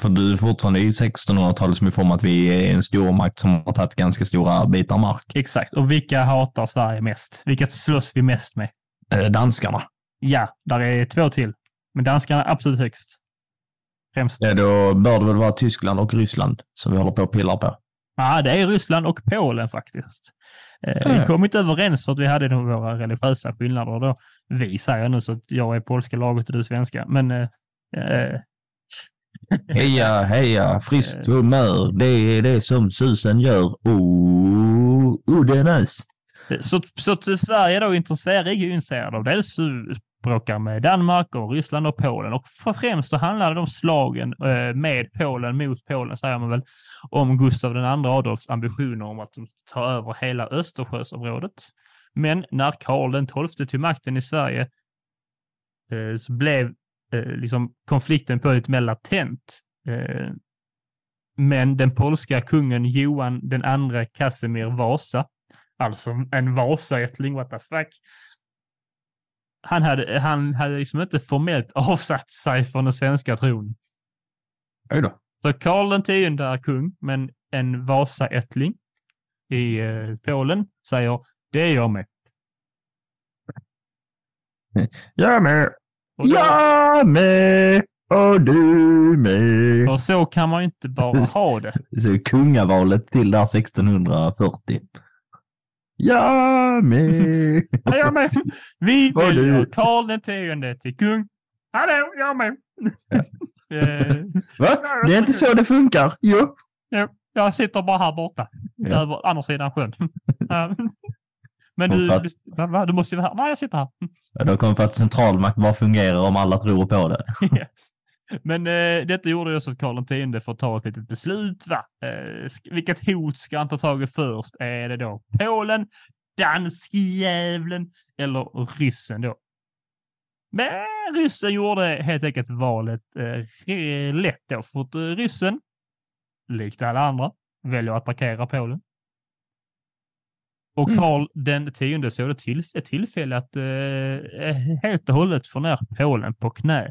För du är fortfarande i 1600-talet som är format vi är en stormakt som har tagit ganska stora bitar mark. Exakt. Och vilka hatar Sverige mest? Vilka slåss vi mest med? Eh, danskarna. Ja, där är två till. Men danskarna är absolut högst. Främst. Ja, då bör det väl vara Tyskland och Ryssland som vi håller på och pillar på. Ja, det är Ryssland och Polen faktiskt. Eh, Vi kom inte överens för att vi hade nog våra religiösa skillnader då. Vi säger nu så att jag är polska laget och du svenska, men eh, eh, Heja, heja, friskt humör. Det är det som susen gör. Oh, oh det är nice. så, så Sverige då intresserad, är ju intresserad av dels språkar med Danmark och Ryssland och Polen och för främst så handlade de slagen eh, med Polen mot Polen säger man väl om Gustav II Adolfs ambitioner om att ta över hela Östersjöområdet. Men när Karl XII tog makten i Sverige eh, så blev eh, liksom konflikten på lite mer latent. Eh, men den polska kungen Johan den andra Casimir Vasa, alltså en Vasaättling, what the fuck, han hade, han hade liksom inte formellt avsatt sig från den svenska tron. Oj då. Så Karl X är kung, men en Vasaättling i eh, Polen säger det är jag med. Jag med. Och då- Jag med. Och du med. Och så kan man ju inte bara ha det. Så kungavalet till där 1640. Jag med. Ja, jag med. Vi Och du. väljer Karl X till kung. Hallå, jag med. Eh, Va? Det är inte så det funkar. Jo. jo, jag sitter bara här borta. Ja. Över andra sidan sjön. Men du, Hoppas. du, du måste ju vara här. Nej, jag sitter här. Ja, Då kommer på att centralmakt bara fungerar om alla tror på det. Men eh, detta gjorde ju så att Karl X får ta ett litet beslut. Va? Eh, vilket hot ska han ta tag i först? Är det då Polen, danskjävlen eller ryssen då? Men ryssen gjorde helt enkelt valet eh, lätt då, för att eh, ryssen, likt alla andra, väljer att attackera Polen. Och Mm. Karl den tionde såg det till, ett tillfälle att eh, helt och hållet få ner Polen på knä.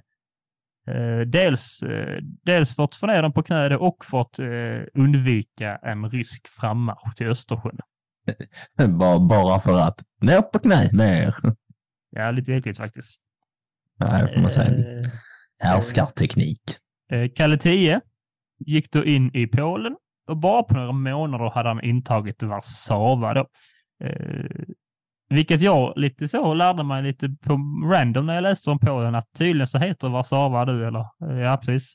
Eh, dels, eh, dels för att få ner dem på knä och för att eh, undvika en rysk frammarsch till Östersjön. Bara, bara för att. Ner på knä, ner. Ja, lite äckligt faktiskt. Nej, det får man säga. Eh, Härskarteknik. Eh, Kalle 10 gick då in i Polen och bara på några månader hade han intagit Warszawa då. Eh, vilket jag lite så lärde mig lite på random när jag läste om Polen att tydligen så heter Warszawa du eller eh, ja precis.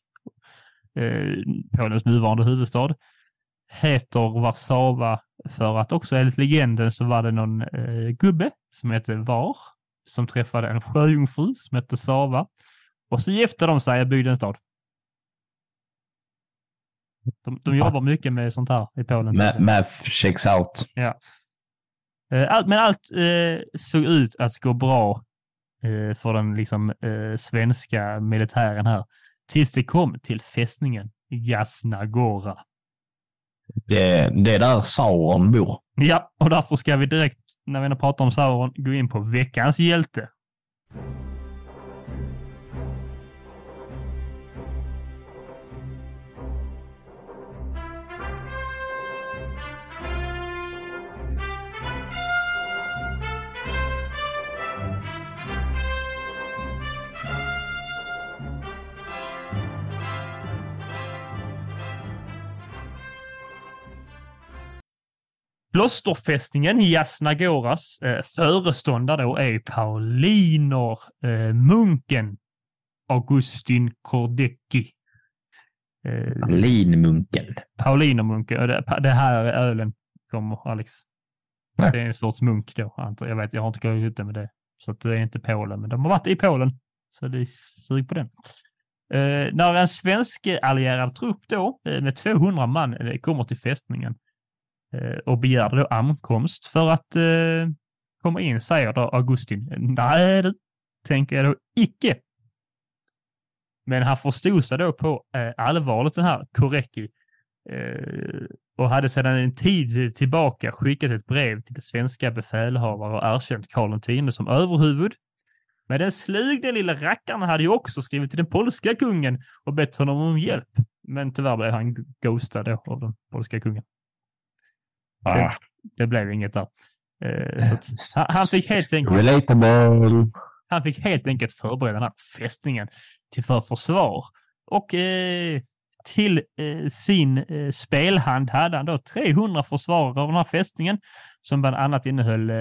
Eh, Polens nuvarande huvudstad heter Warszawa för att också enligt legenden så var det någon eh, gubbe som hette Var som träffade en sjöjungfru som hette Sava och så gifte de sig och byggde en stad. De, de jobbar mycket med sånt här i Polen. Ma- Math checks out. Eh, Allt, men allt eh, såg ut att gå bra eh, för den liksom, eh, svenska militären här. Tills det kom till fästningen Jasnagora. Det, det är där Sauron bor. Ja, och därför ska vi direkt, när vi ändå pratar om Sauron, gå in på veckans hjälte. Klosterfästningen Jasnagoras eh, föreståndare då är Pauliner eh, munken Augustin Kordecki. Eh, Linmunken. Paulinermunken, det, det här är ölen kommer Alex. Nej. Det är en sorts munk då. Jag vet, jag har inte gått ut det med det. Så det är inte Polen, men de har varit i Polen. Så det sug på den. Eh, när en svensk allierad trupp då eh, med 200 man eh, kommer till fästningen Eh, och begärde då ankomst för att eh, komma in, säger då Augustin. Nej det tänker jag då icke. Men han förstod sig då på eh, allvaret den här Korecki. Eh, och hade sedan en tid tillbaka skickat ett brev till svenska befälhavare och erkänt Karl X som överhuvud. Men den slugne lilla rackaren hade ju också skrivit till den polska kungen och bett honom om hjälp. Men tyvärr blev han ghostad då av den polska kungen. Ah, Det, det blev inget där. Eh, att, han, han fick helt enkelt relatable. han fick helt enkelt förbereda den här fästningen till för försvar. Och eh, till eh, sin eh, spelhand hade han då 300 försvarare av den här fästningen som bland annat innehöll eh,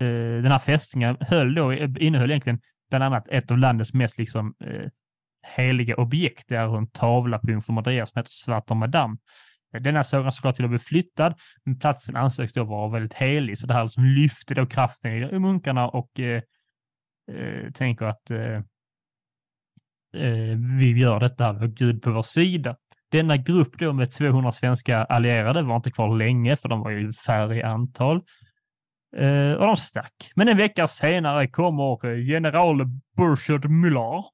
eh, den här fästningen höll då, innehöll egentligen bland annat ett av landets mest liksom eh, heliga objekt. Det är en tavla på Jungfru Maria som heter Svarta Madame. Denna såg såklart till att bli flyttad, men platsen ansågs då vara väldigt helig, så det här liksom lyfte då kraften i munkarna och eh, eh, tänker att eh, eh, vi gör detta här, vi har Gud på vår sida. Denna grupp då med 200 svenska allierade var inte kvar länge, för de var ju färre i antal. Eh, och de stack. Men en vecka senare kommer eh, general Burchard Müller.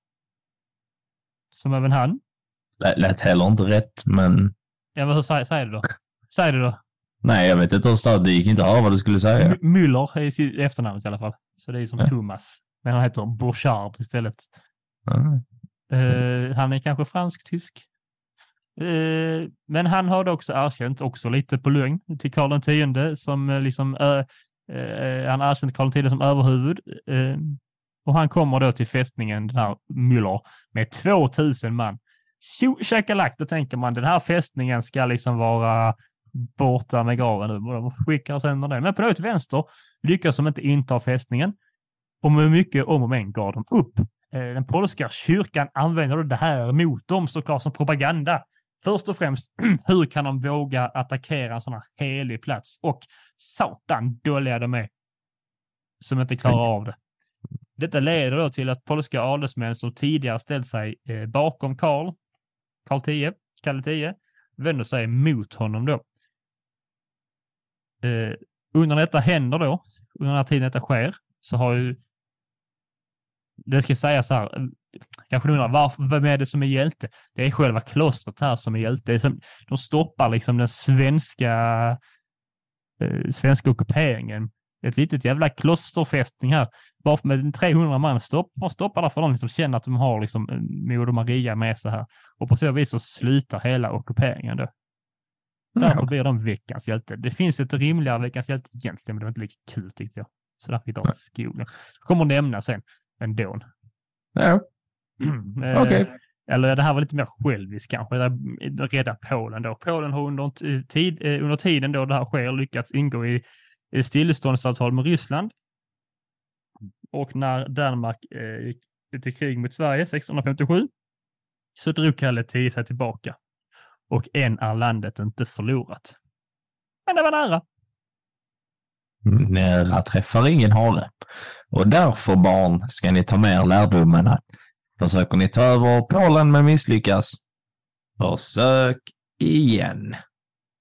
Som även han. Lät heller inte rätt, men Ja, men hur säger, säger du då? Säg det då. nej, jag vet inte hur stad. Det gick inte att höra vad du skulle säga. M- Müller är sitt efternamnet i alla fall. Så det är som Ja. Thomas. Men han heter Burchard istället. Ah. Eh, han är kanske fransk-tysk. Eh, men han har också erkänt, också lite på lögn, till Karl X som eh, liksom, eh, han har erkänt Karl X som överhuvud. Och han kommer då till fästningen, den här Müller, med 2000 man. Tjo tjackalak, då tänker man den här fästningen ska liksom vara borta med graven nu. De skickar sönder det. Men på något vänster lyckas de inte inta fästningen. Och med mycket om och men gav de upp. Eh, Den polska kyrkan använder det här mot dem såklart som propaganda. Först och främst, hur kan de våga attackera en sån här helig plats? Och satan dåliga de är. Som inte klarar av det. Detta leder då till att polska adelsmän som tidigare ställt sig eh, bakom Karl, Karl 10, Kalle 10, vänder sig mot honom då. Eh, under detta händer då, under den här tiden detta sker, så har ju det ska sägas här, kanske du undrar varför, vem är det som är hjälte? Det är själva klostret här som är hjälte. Det är som, de stoppar liksom den svenska, eh, svenska ockuperingen. Ett litet jävla klosterfästning här. Bara med 300 man stopp, man stoppar där för de liksom känner att de har liksom eh, Moder Maria med sig här. Och på så vis så slutar hela ockuperingen då. Därför blir de veckans hjälte. Det finns ett rimligare veckans hjälte egentligen, men det var inte lika kul tyckte jag. Så därför fick de skogen. Kommer nämna sen ändå. Ja, Eh, Okej. Eller det här var lite mer själviskt kanske, där- rädda Polen då. Polen har under, tid, eh, under tiden då det här sker lyckats ingå i, i stilleståndsavtal med Ryssland. Och när Danmark eh, gick till krig mot Sverige 1657 så drog Kalle X sig tillbaka. Och än är landet inte förlorat. Men det var nära. nära träffar ingen hare. Och därför barn ska ni ta med er lärdomen att försöker ni ta över Polen men misslyckas, försök igen.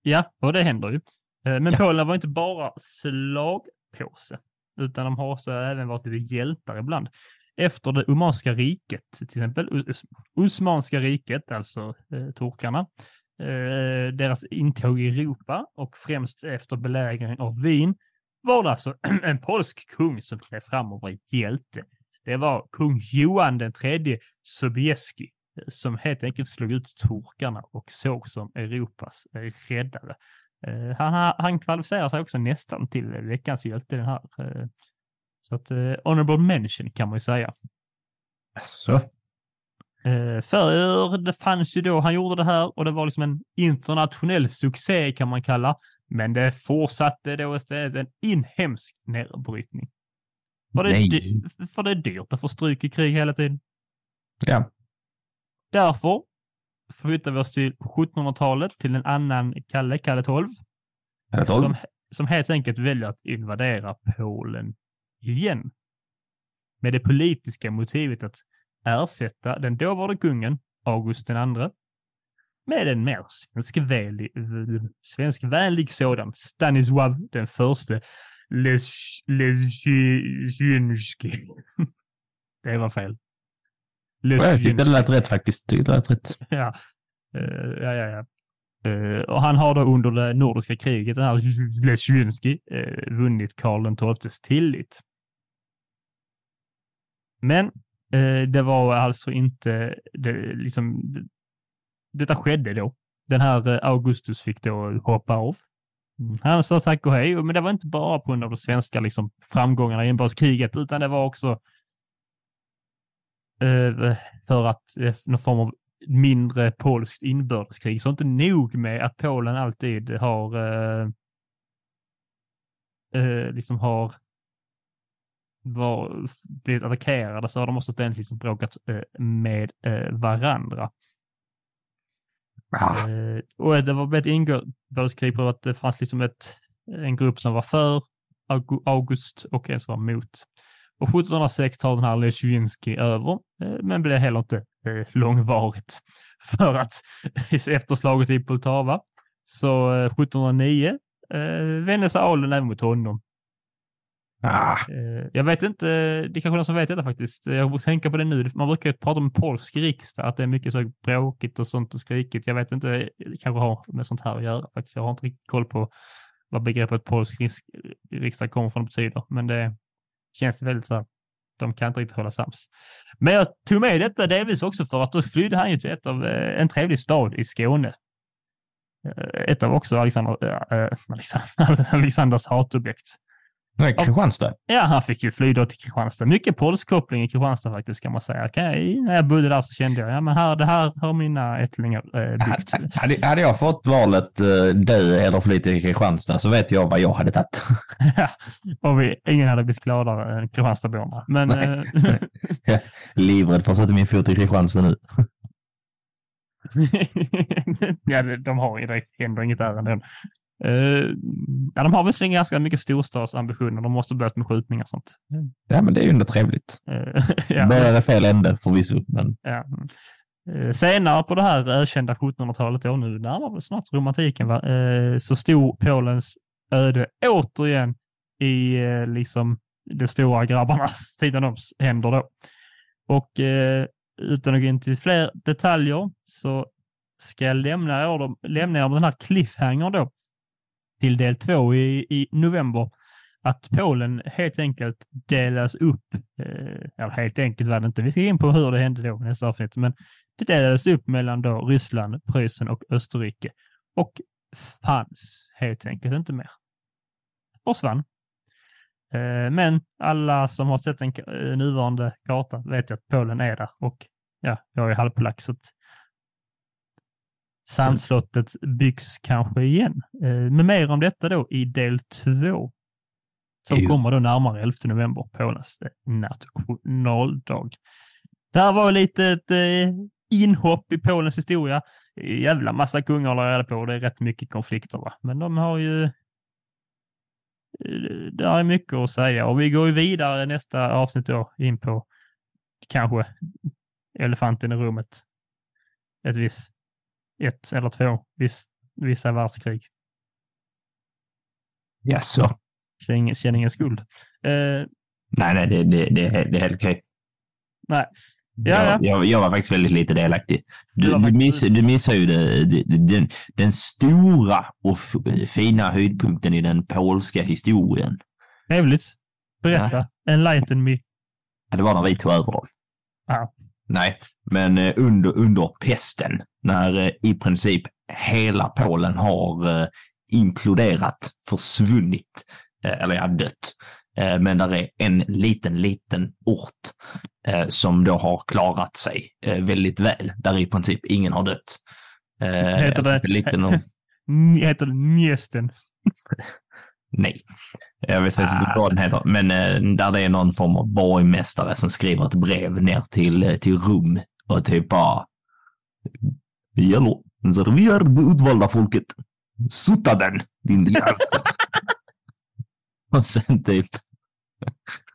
Ja, och det händer ju. Eh, Men Ja. Polen var inte bara slagpåse, utan de har också även varit lite hjältar ibland. Efter det Omanska riket, till exempel Osmanska riket, alltså eh, turkarna, eh, deras intåg i Europa och främst efter belägringen av Wien var det alltså en polsk kung som klev fram och var hjälte. Det var kung Johan den tredje Sobieski eh, som helt enkelt slog ut turkarna och såg som Europas eh, räddare. Eh, Han, han kvalificerar sig också nästan till veckans hjälte den här. eh, Så att eh, honorable mention kan man ju säga. Så. För det fanns ju då, han gjorde det här och det var liksom en internationell succé kan man kalla. Men det fortsatte då istället en inhemsk nedbrytning. För det, är för det är dyrt att få stryk i krig hela tiden. Ja. Därför förflyttar vi oss till 1700-talet till en annan Kalle, Kalle 12, Eller tolv. som, som helt enkelt väljer att invadera Polen igen. Med det politiska motivet att ersätta den dåvarande kungen, August den andre, med en mer svenskvänlig, svenskvänlig sådan, Stanislav den förste Les- Lesjinski. Det var fel. Jag tyckte det lät rätt faktiskt. Tyckte det lät rätt. Ja. Eh, ja, ja, ja. Eh, och han har då under det nordiska kriget, den här Lesjynski, eh, vunnit Karl XIIs tillit. Men det var alltså inte, det, liksom, det, detta skedde då. Den här Augustus fick då hoppa av. Han sa tack och hej, men det var inte bara på grund av de svenska liksom, framgångarna i inbördeskriget, utan det var också för att någon form av mindre polskt inbördeskrig. Så inte nog med att Polen alltid har eh, eh, liksom har var, blivit attackerade så har de också ständigt liksom bråkat eh, med varandra. Ah. Och det var ett inbördeskrig på att det fanns liksom ett, en grupp som var för August och en som var mot. Och 1706 tar den här Leszczynski över, eh, men blev heller inte eh, långvarigt. För att efter slaget i Poltava, så 1709 vände sig adeln även mot honom. Ah. Jag vet inte, det är kanske någon som vet detta faktiskt. Jag tänker på det nu. Man brukar ju prata om polsk riksdag, att det är mycket så bråkigt och sånt och skrikigt. Jag vet inte, det kanske har med sånt här att göra faktiskt. Jag har inte riktigt koll på vad begreppet polsk riksdag kommer från och betyder, men det känns väldigt så här, de kan inte riktigt hålla sams. Men jag tog med detta delvis också för att då flydde han ju till ett av, eh, en trevlig stad i Skåne. Eh, ett av också Alexander, äh, Alexander, Alexanders hatobjekt. Nej, Kristianstad? Ja, han fick ju fly då till Kristianstad. Mycket polskoppling i Kristianstad faktiskt kan man säga. Okay, när jag bodde där så kände jag, ja men här, det här har mina ättlingar eh, byggt. Hade, hade jag fått valet eh, dö eller fly till Kristianstad så vet jag vad jag hade tagit. ja, och vi, ingen hade blivit gladare än Kristianstadborna. Men... Eh... Livrädd för att sätta min fot i Kristianstad nu. ja, de har ju direkt ändå inget ärende Uh, ja, de har visserligen ganska mycket storstadsambitioner. De måste börja med skjutningar och sånt. Ja, men det är ju ändå trevligt. Uh, ja. Börjar i fel ände förvisso. Men... Ja. Uh, senare på det här ökända 1700-talet, då, nu närmar vi snart romantiken, va? Så stod Polens öde återigen i liksom de stora grabbarnas, Tidenoms händer då. Och utan att gå in till fler detaljer så ska jag lämna er, lämna er med den här cliffhanger då till del två i, i november att Polen helt enkelt delas upp. Eh, eller helt enkelt var det inte. Vi ska in på hur det hände då i nästa avsnitt, men det delades upp mellan då Ryssland, Preussen och Österrike och fanns helt enkelt inte mer. Försvann. Eh, men alla som har sett den eh, nuvarande kartan vet ju att Polen är där och ja, jag är halvpolack så att Sandslottet byggs kanske igen. Eh, men mer om detta då i del två. Som jo. kommer då närmare 11 november, Polens nationaldag. Det här var lite ett eh, inhopp i Polens historia. Jävla massa kungar håller reda på och det är rätt mycket konflikter. Va? Men de har ju... Eh, det är mycket att säga och vi går ju vidare nästa avsnitt då in på kanske elefanten i rummet. Ett visst ett eller två viss, vissa världskrig. Jaså? Känner, känner ingen skuld. Uh, nej, nej, det, det, det, det är helt okej. Nej. Ja, jag, jag, jag, var faktiskt väldigt lite delaktig. Du, du, miss, du missar ju det, det, den, den stora och fina höjdpunkten i den polska historien. Trevligt. Berätta. Ja. Enlighten me. Ja, det var när vi tog över. Ja. Nej, men eh, under, under pesten, när eh, i princip hela Polen har eh, imploderat, försvunnit, eller ja, dött. Men där är en liten, liten ort som då har klarat sig väldigt väl, där i princip ingen har dött. Heter det, liten och... heter det Mjästen? Nej, jag vet faktiskt inte vad den heter, men eh, där det är någon form av borgmästare som skriver ett brev ner till, eh, till Rom och typ bara... Det vi är det utvalda folket. Sutta den, din jävel. och sen typ...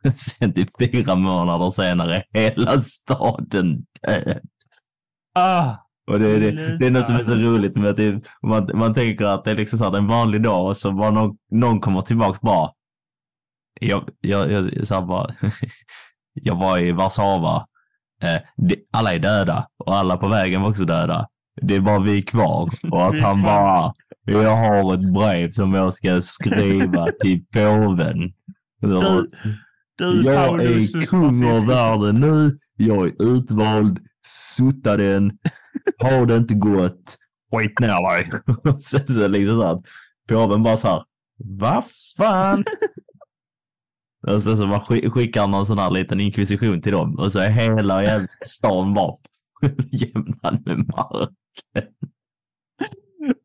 Sen typ fyra månader senare hela staden död. Ah. Och det, är det, det är något som är så roligt med att det, man, man tänker att det är liksom så här, en vanlig dag och så bara någon, någon kommer tillbaka bara. Jag, jag, jag, så bara, jag var i Warszawa Eh, alla är döda och alla på vägen var också döda. det är bara vi kvar. Och att han bara, jag har ett brev som jag ska skriva till påven. Du, du Jag Paulus är kung av världen nu. Jag är utvald. Sutta den. Ha det inte gott. Skit ner dig. Sen så liksom så att påven bara så här. Vad fan? Och sen så bara skick- skickar någon sån här liten inkvisition till dem. Och så är hela jävla stan bara jämnad med mark.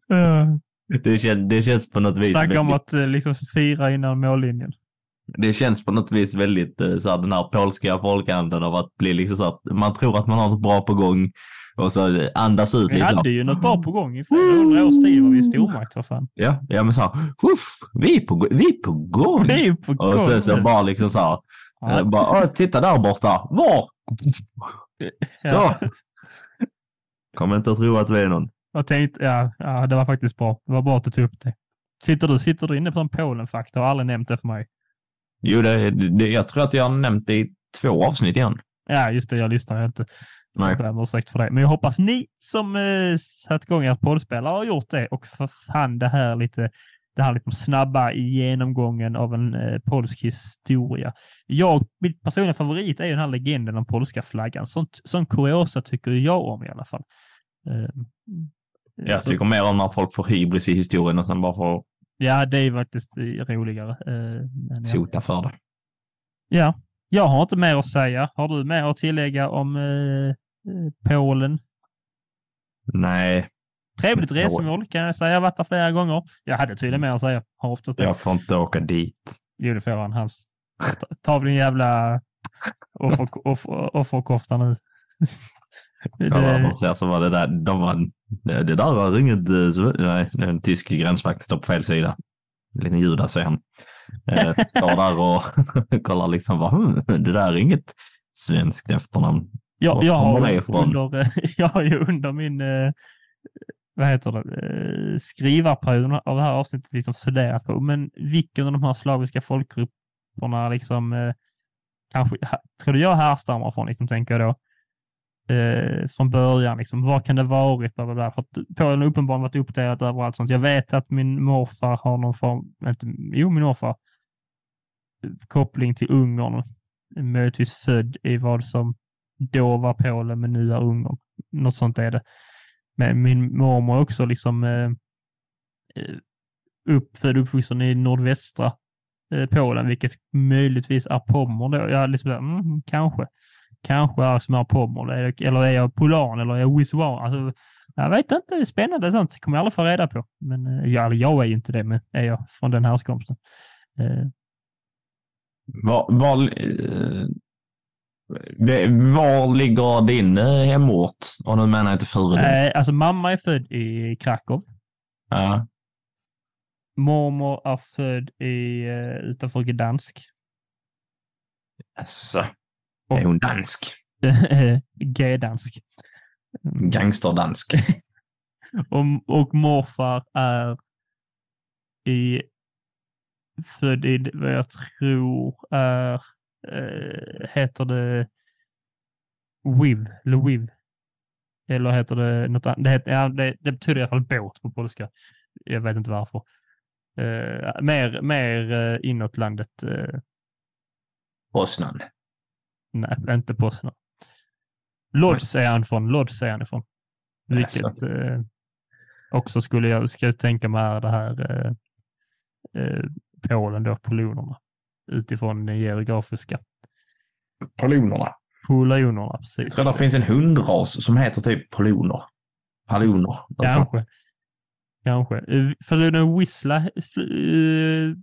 Ja. Det, kän, det känns på något vis Snacka om att eh, liksom fira innan mållinjen. det känns på något vis väldigt eh, så här, den här polska folkanden av att bli liksom så att man tror att man har något bra på gång och så andas ut Vi lite. här, hade ju något bra på gång i flera hundra års tid var vi stormakt, vad fan. Ja, ja men så här, "Huff, vi är på, vi är på gång. Vi är på gång Och sen så bara liksom så här, Ja. bara, "Åh, titta där borta, var? Så. Ja. Kommer inte att tro att vi är någon. Jag tänkte, ja, ja, det var faktiskt bra. Det var bra att du tog upp det. Sitter du, sitter du inne på en Polen-fakta? Har aldrig nämnt det för mig. Jo, det, det, jag tror att jag har nämnt det i två avsnitt igen. Ja, just det. Jag lyssnar inte. Nej. Jag ursäkt för det. Men jag hoppas ni som eh, satt igång ert poddspel har gjort det och för fan det här lite det här liksom snabba genomgången av en eh, polsk historia. Jag, mitt personliga favorit är ju den här legenden om polska flaggan. Sånt, sån kuriosa tycker jag om i alla fall. Eh, Jag så- tycker mer om när folk får hybris i historien och sen bara får Ja, det är faktiskt eh, roligare. eh, sota för det. ja, jag har inte mer att säga. Har du mer att tillägga om eh, Polen? Nej, Trevligt Ja. resmål kan jag säga. Jag har varit där flera gånger. Jag hade tydligen mer att säga. Har oftast jag får inte åka dit. Jo, det får han. Hans. Ta- av din jävla offer, offer, offerkofta nu. Ja, det, ser så var det där, de var, det där var inget, eh, nej, det är en tysk gränsvakt står på fel sida. En liten judas säger han. Eh, står där och kollar liksom, bara, hm, det där är inget svenskt efternamn. Jag, var jag, har under, jag har ju under min eh, vad heter det, eh, skrivarperioden av det här avsnittet liksom studerat på, men vilken av de här slaviska folkgrupperna liksom eh, kanske, tror jag härstammar från, liksom, tänker jag då, eh, från början. Liksom, vad kan det varit? Bla, bla, bla. För att Polen har uppenbarligen varit uppdelat överallt. Sånt. Jag vet att min morfar har någon form, inte, jo min morfar, koppling till Ungern, möjligtvis född i vad som då var Polen men nu är Ungern. Något sånt är det. Men min mormor är också liksom eh, eh, uppfödd och uppvuxen i nordvästra eh, Polen, vilket möjligtvis är Pommern då. Jag liksom, mm, kanske. Kanske är som är Pommern, eller, är jag Polan eller är jag Wiswan? Alltså, jag vet inte, det är spännande sånt. Det kommer jag aldrig få reda på. Men eh, jag, jag är ju inte det, men är jag från den härskomsten. Eh, Var, var, eh, var ligger din eh, hemort? Och nu menar jag inte Frölunda. eh, alltså mamma är född i Krakow. Ja. Mormor är född i, eh, utanför Gdansk. Alltså, är hon dansk? G-dansk. Gangsterdansk. Och, och morfar är i, född i vad jag tror är, eh, heter det WIV, WIV. Eller heter det något annat? Det, heter, ja, det, det betyder i alla fall båt på polska. Jag vet inte varför. Eh, mer mer eh, inåt landet. Eh, Poznan. nej, inte Poznan. Lodz är han från. Lodz är han ifrån. Vilket eh, också skulle jag ska jag tänka mig är det här eh, eh, Polen då, polonerna. Utifrån den geografiska. Polonerna. Polonerna, precis. Ja, det finns en hundras som heter typ poloner. Paloner. Kanske. Kanske. Eh, Floden Wisla fly- eh,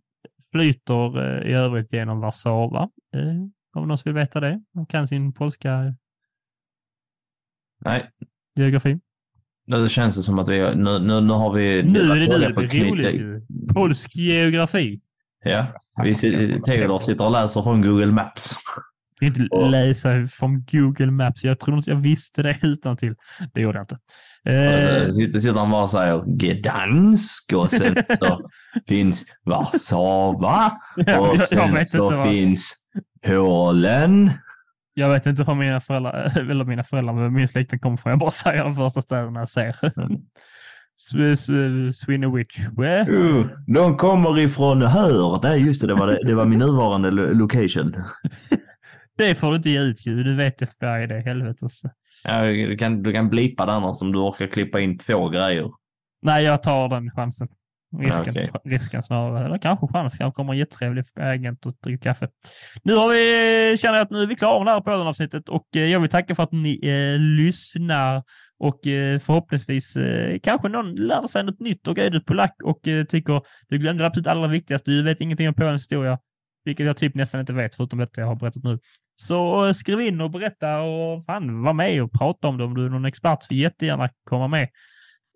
flyter eh, i övrigt genom Warszawa. Eh, Om någon vill veta det. De kan sin polska Nej, geografi. nu känns det som att vi nu, nu, nu har vi... Nu är det på det blir roligt ju. Polsk geografi. Ja, vi Theodor sitter och läser från Google Maps. Inte läsa från Google Maps. Jag tror inte jag visste det utan till. Det gjorde jag inte. Eh, sitter, sitter han bara och säger Gdansk och sen så finns Warszawa och sen så finns Polen Jag vet inte var mina föräldrar, eller mina föräldrar, men min släkting kommer från. Jag bara säger de första städerna jag ser. Swinnowitch. Uh, de kommer ifrån Hör. Nej, just det, det var, det, det var min nuvarande lo- location. Det får du inte ge ut ju. Du vet FBI det, helvetes. Ja, du, kan, du kan blipa det annars om du orkar klippa in två grejer. Nej, jag tar den chansen. Risken, Ja, risken snarare. Eller kanske chans. Kanske kommer en jättetrevlig agent och dricker kaffe. Nu har vi, känner jag att nu är vi klara med det här podden-avsnittet och eh, jag vill tacka för att ni eh, lyssnar och eh, förhoppningsvis eh, kanske någon lär sig något nytt och är du polack och eh, tycker du glömde det absolut allra viktigaste. Du vet ingenting om Polens historia, vilket jag typ nästan inte vet förutom detta jag har berättat nu. Så skriv in och berätta och fan, var med och prata om det om du är någon expert. Får jättegärna komma med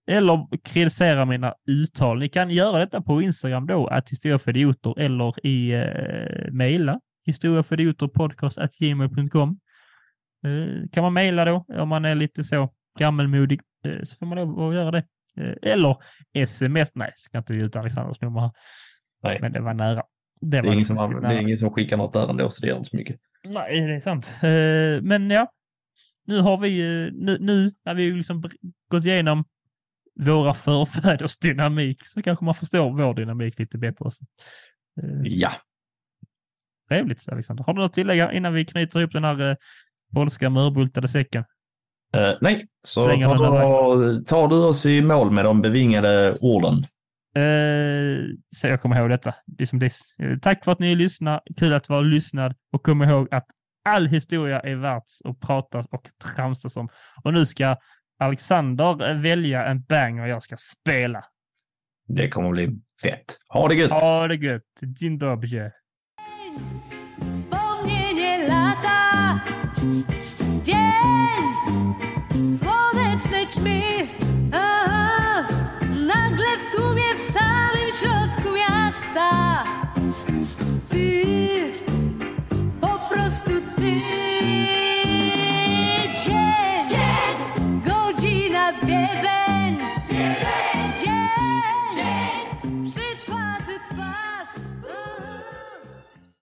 eller kritisera mina uttal. Ni kan göra detta på Instagram då, att historia för idioter eller i eh, mejla historiaföridioterpodcast.gmail.com. Eh, kan man mejla då om man är lite så gammelmodig eh, så får man lov att göra det. Eh, eller sms. Nej, ska inte ge ut Alexanders nummer här. Nej. Men det var nära. Det, Det är, ingen som, det nära. är ingen som skickar något där ändå, så det gör inte så mycket. Nej, det är sant. Eh, men ja, nu har vi nu, nu när vi liksom gått igenom våra förfäders dynamik så kanske man förstår vår dynamik lite bättre. också. Ja. trevligt, Alexander. Har du något att tillägga innan vi knyter ihop den här polska mörbultade säcken? Eh, nej, så tar du, tar du oss i mål med de bevingade orden. Eh, så jag kommer ihåg detta. Det som det. Eh, tack för att ni lyssnar. Kul att vara lyssnad och kom ihåg att all historia är värt att pratas och tramsas om. Och nu ska Alexander välja en banger jag ska spela. Det kommer bli fett. Ha det gött! Ha det gött. Dzień dobry. Dzień, słoneczne ćmy. Aha, nagle w tłumie w samym środku miasta. Ty,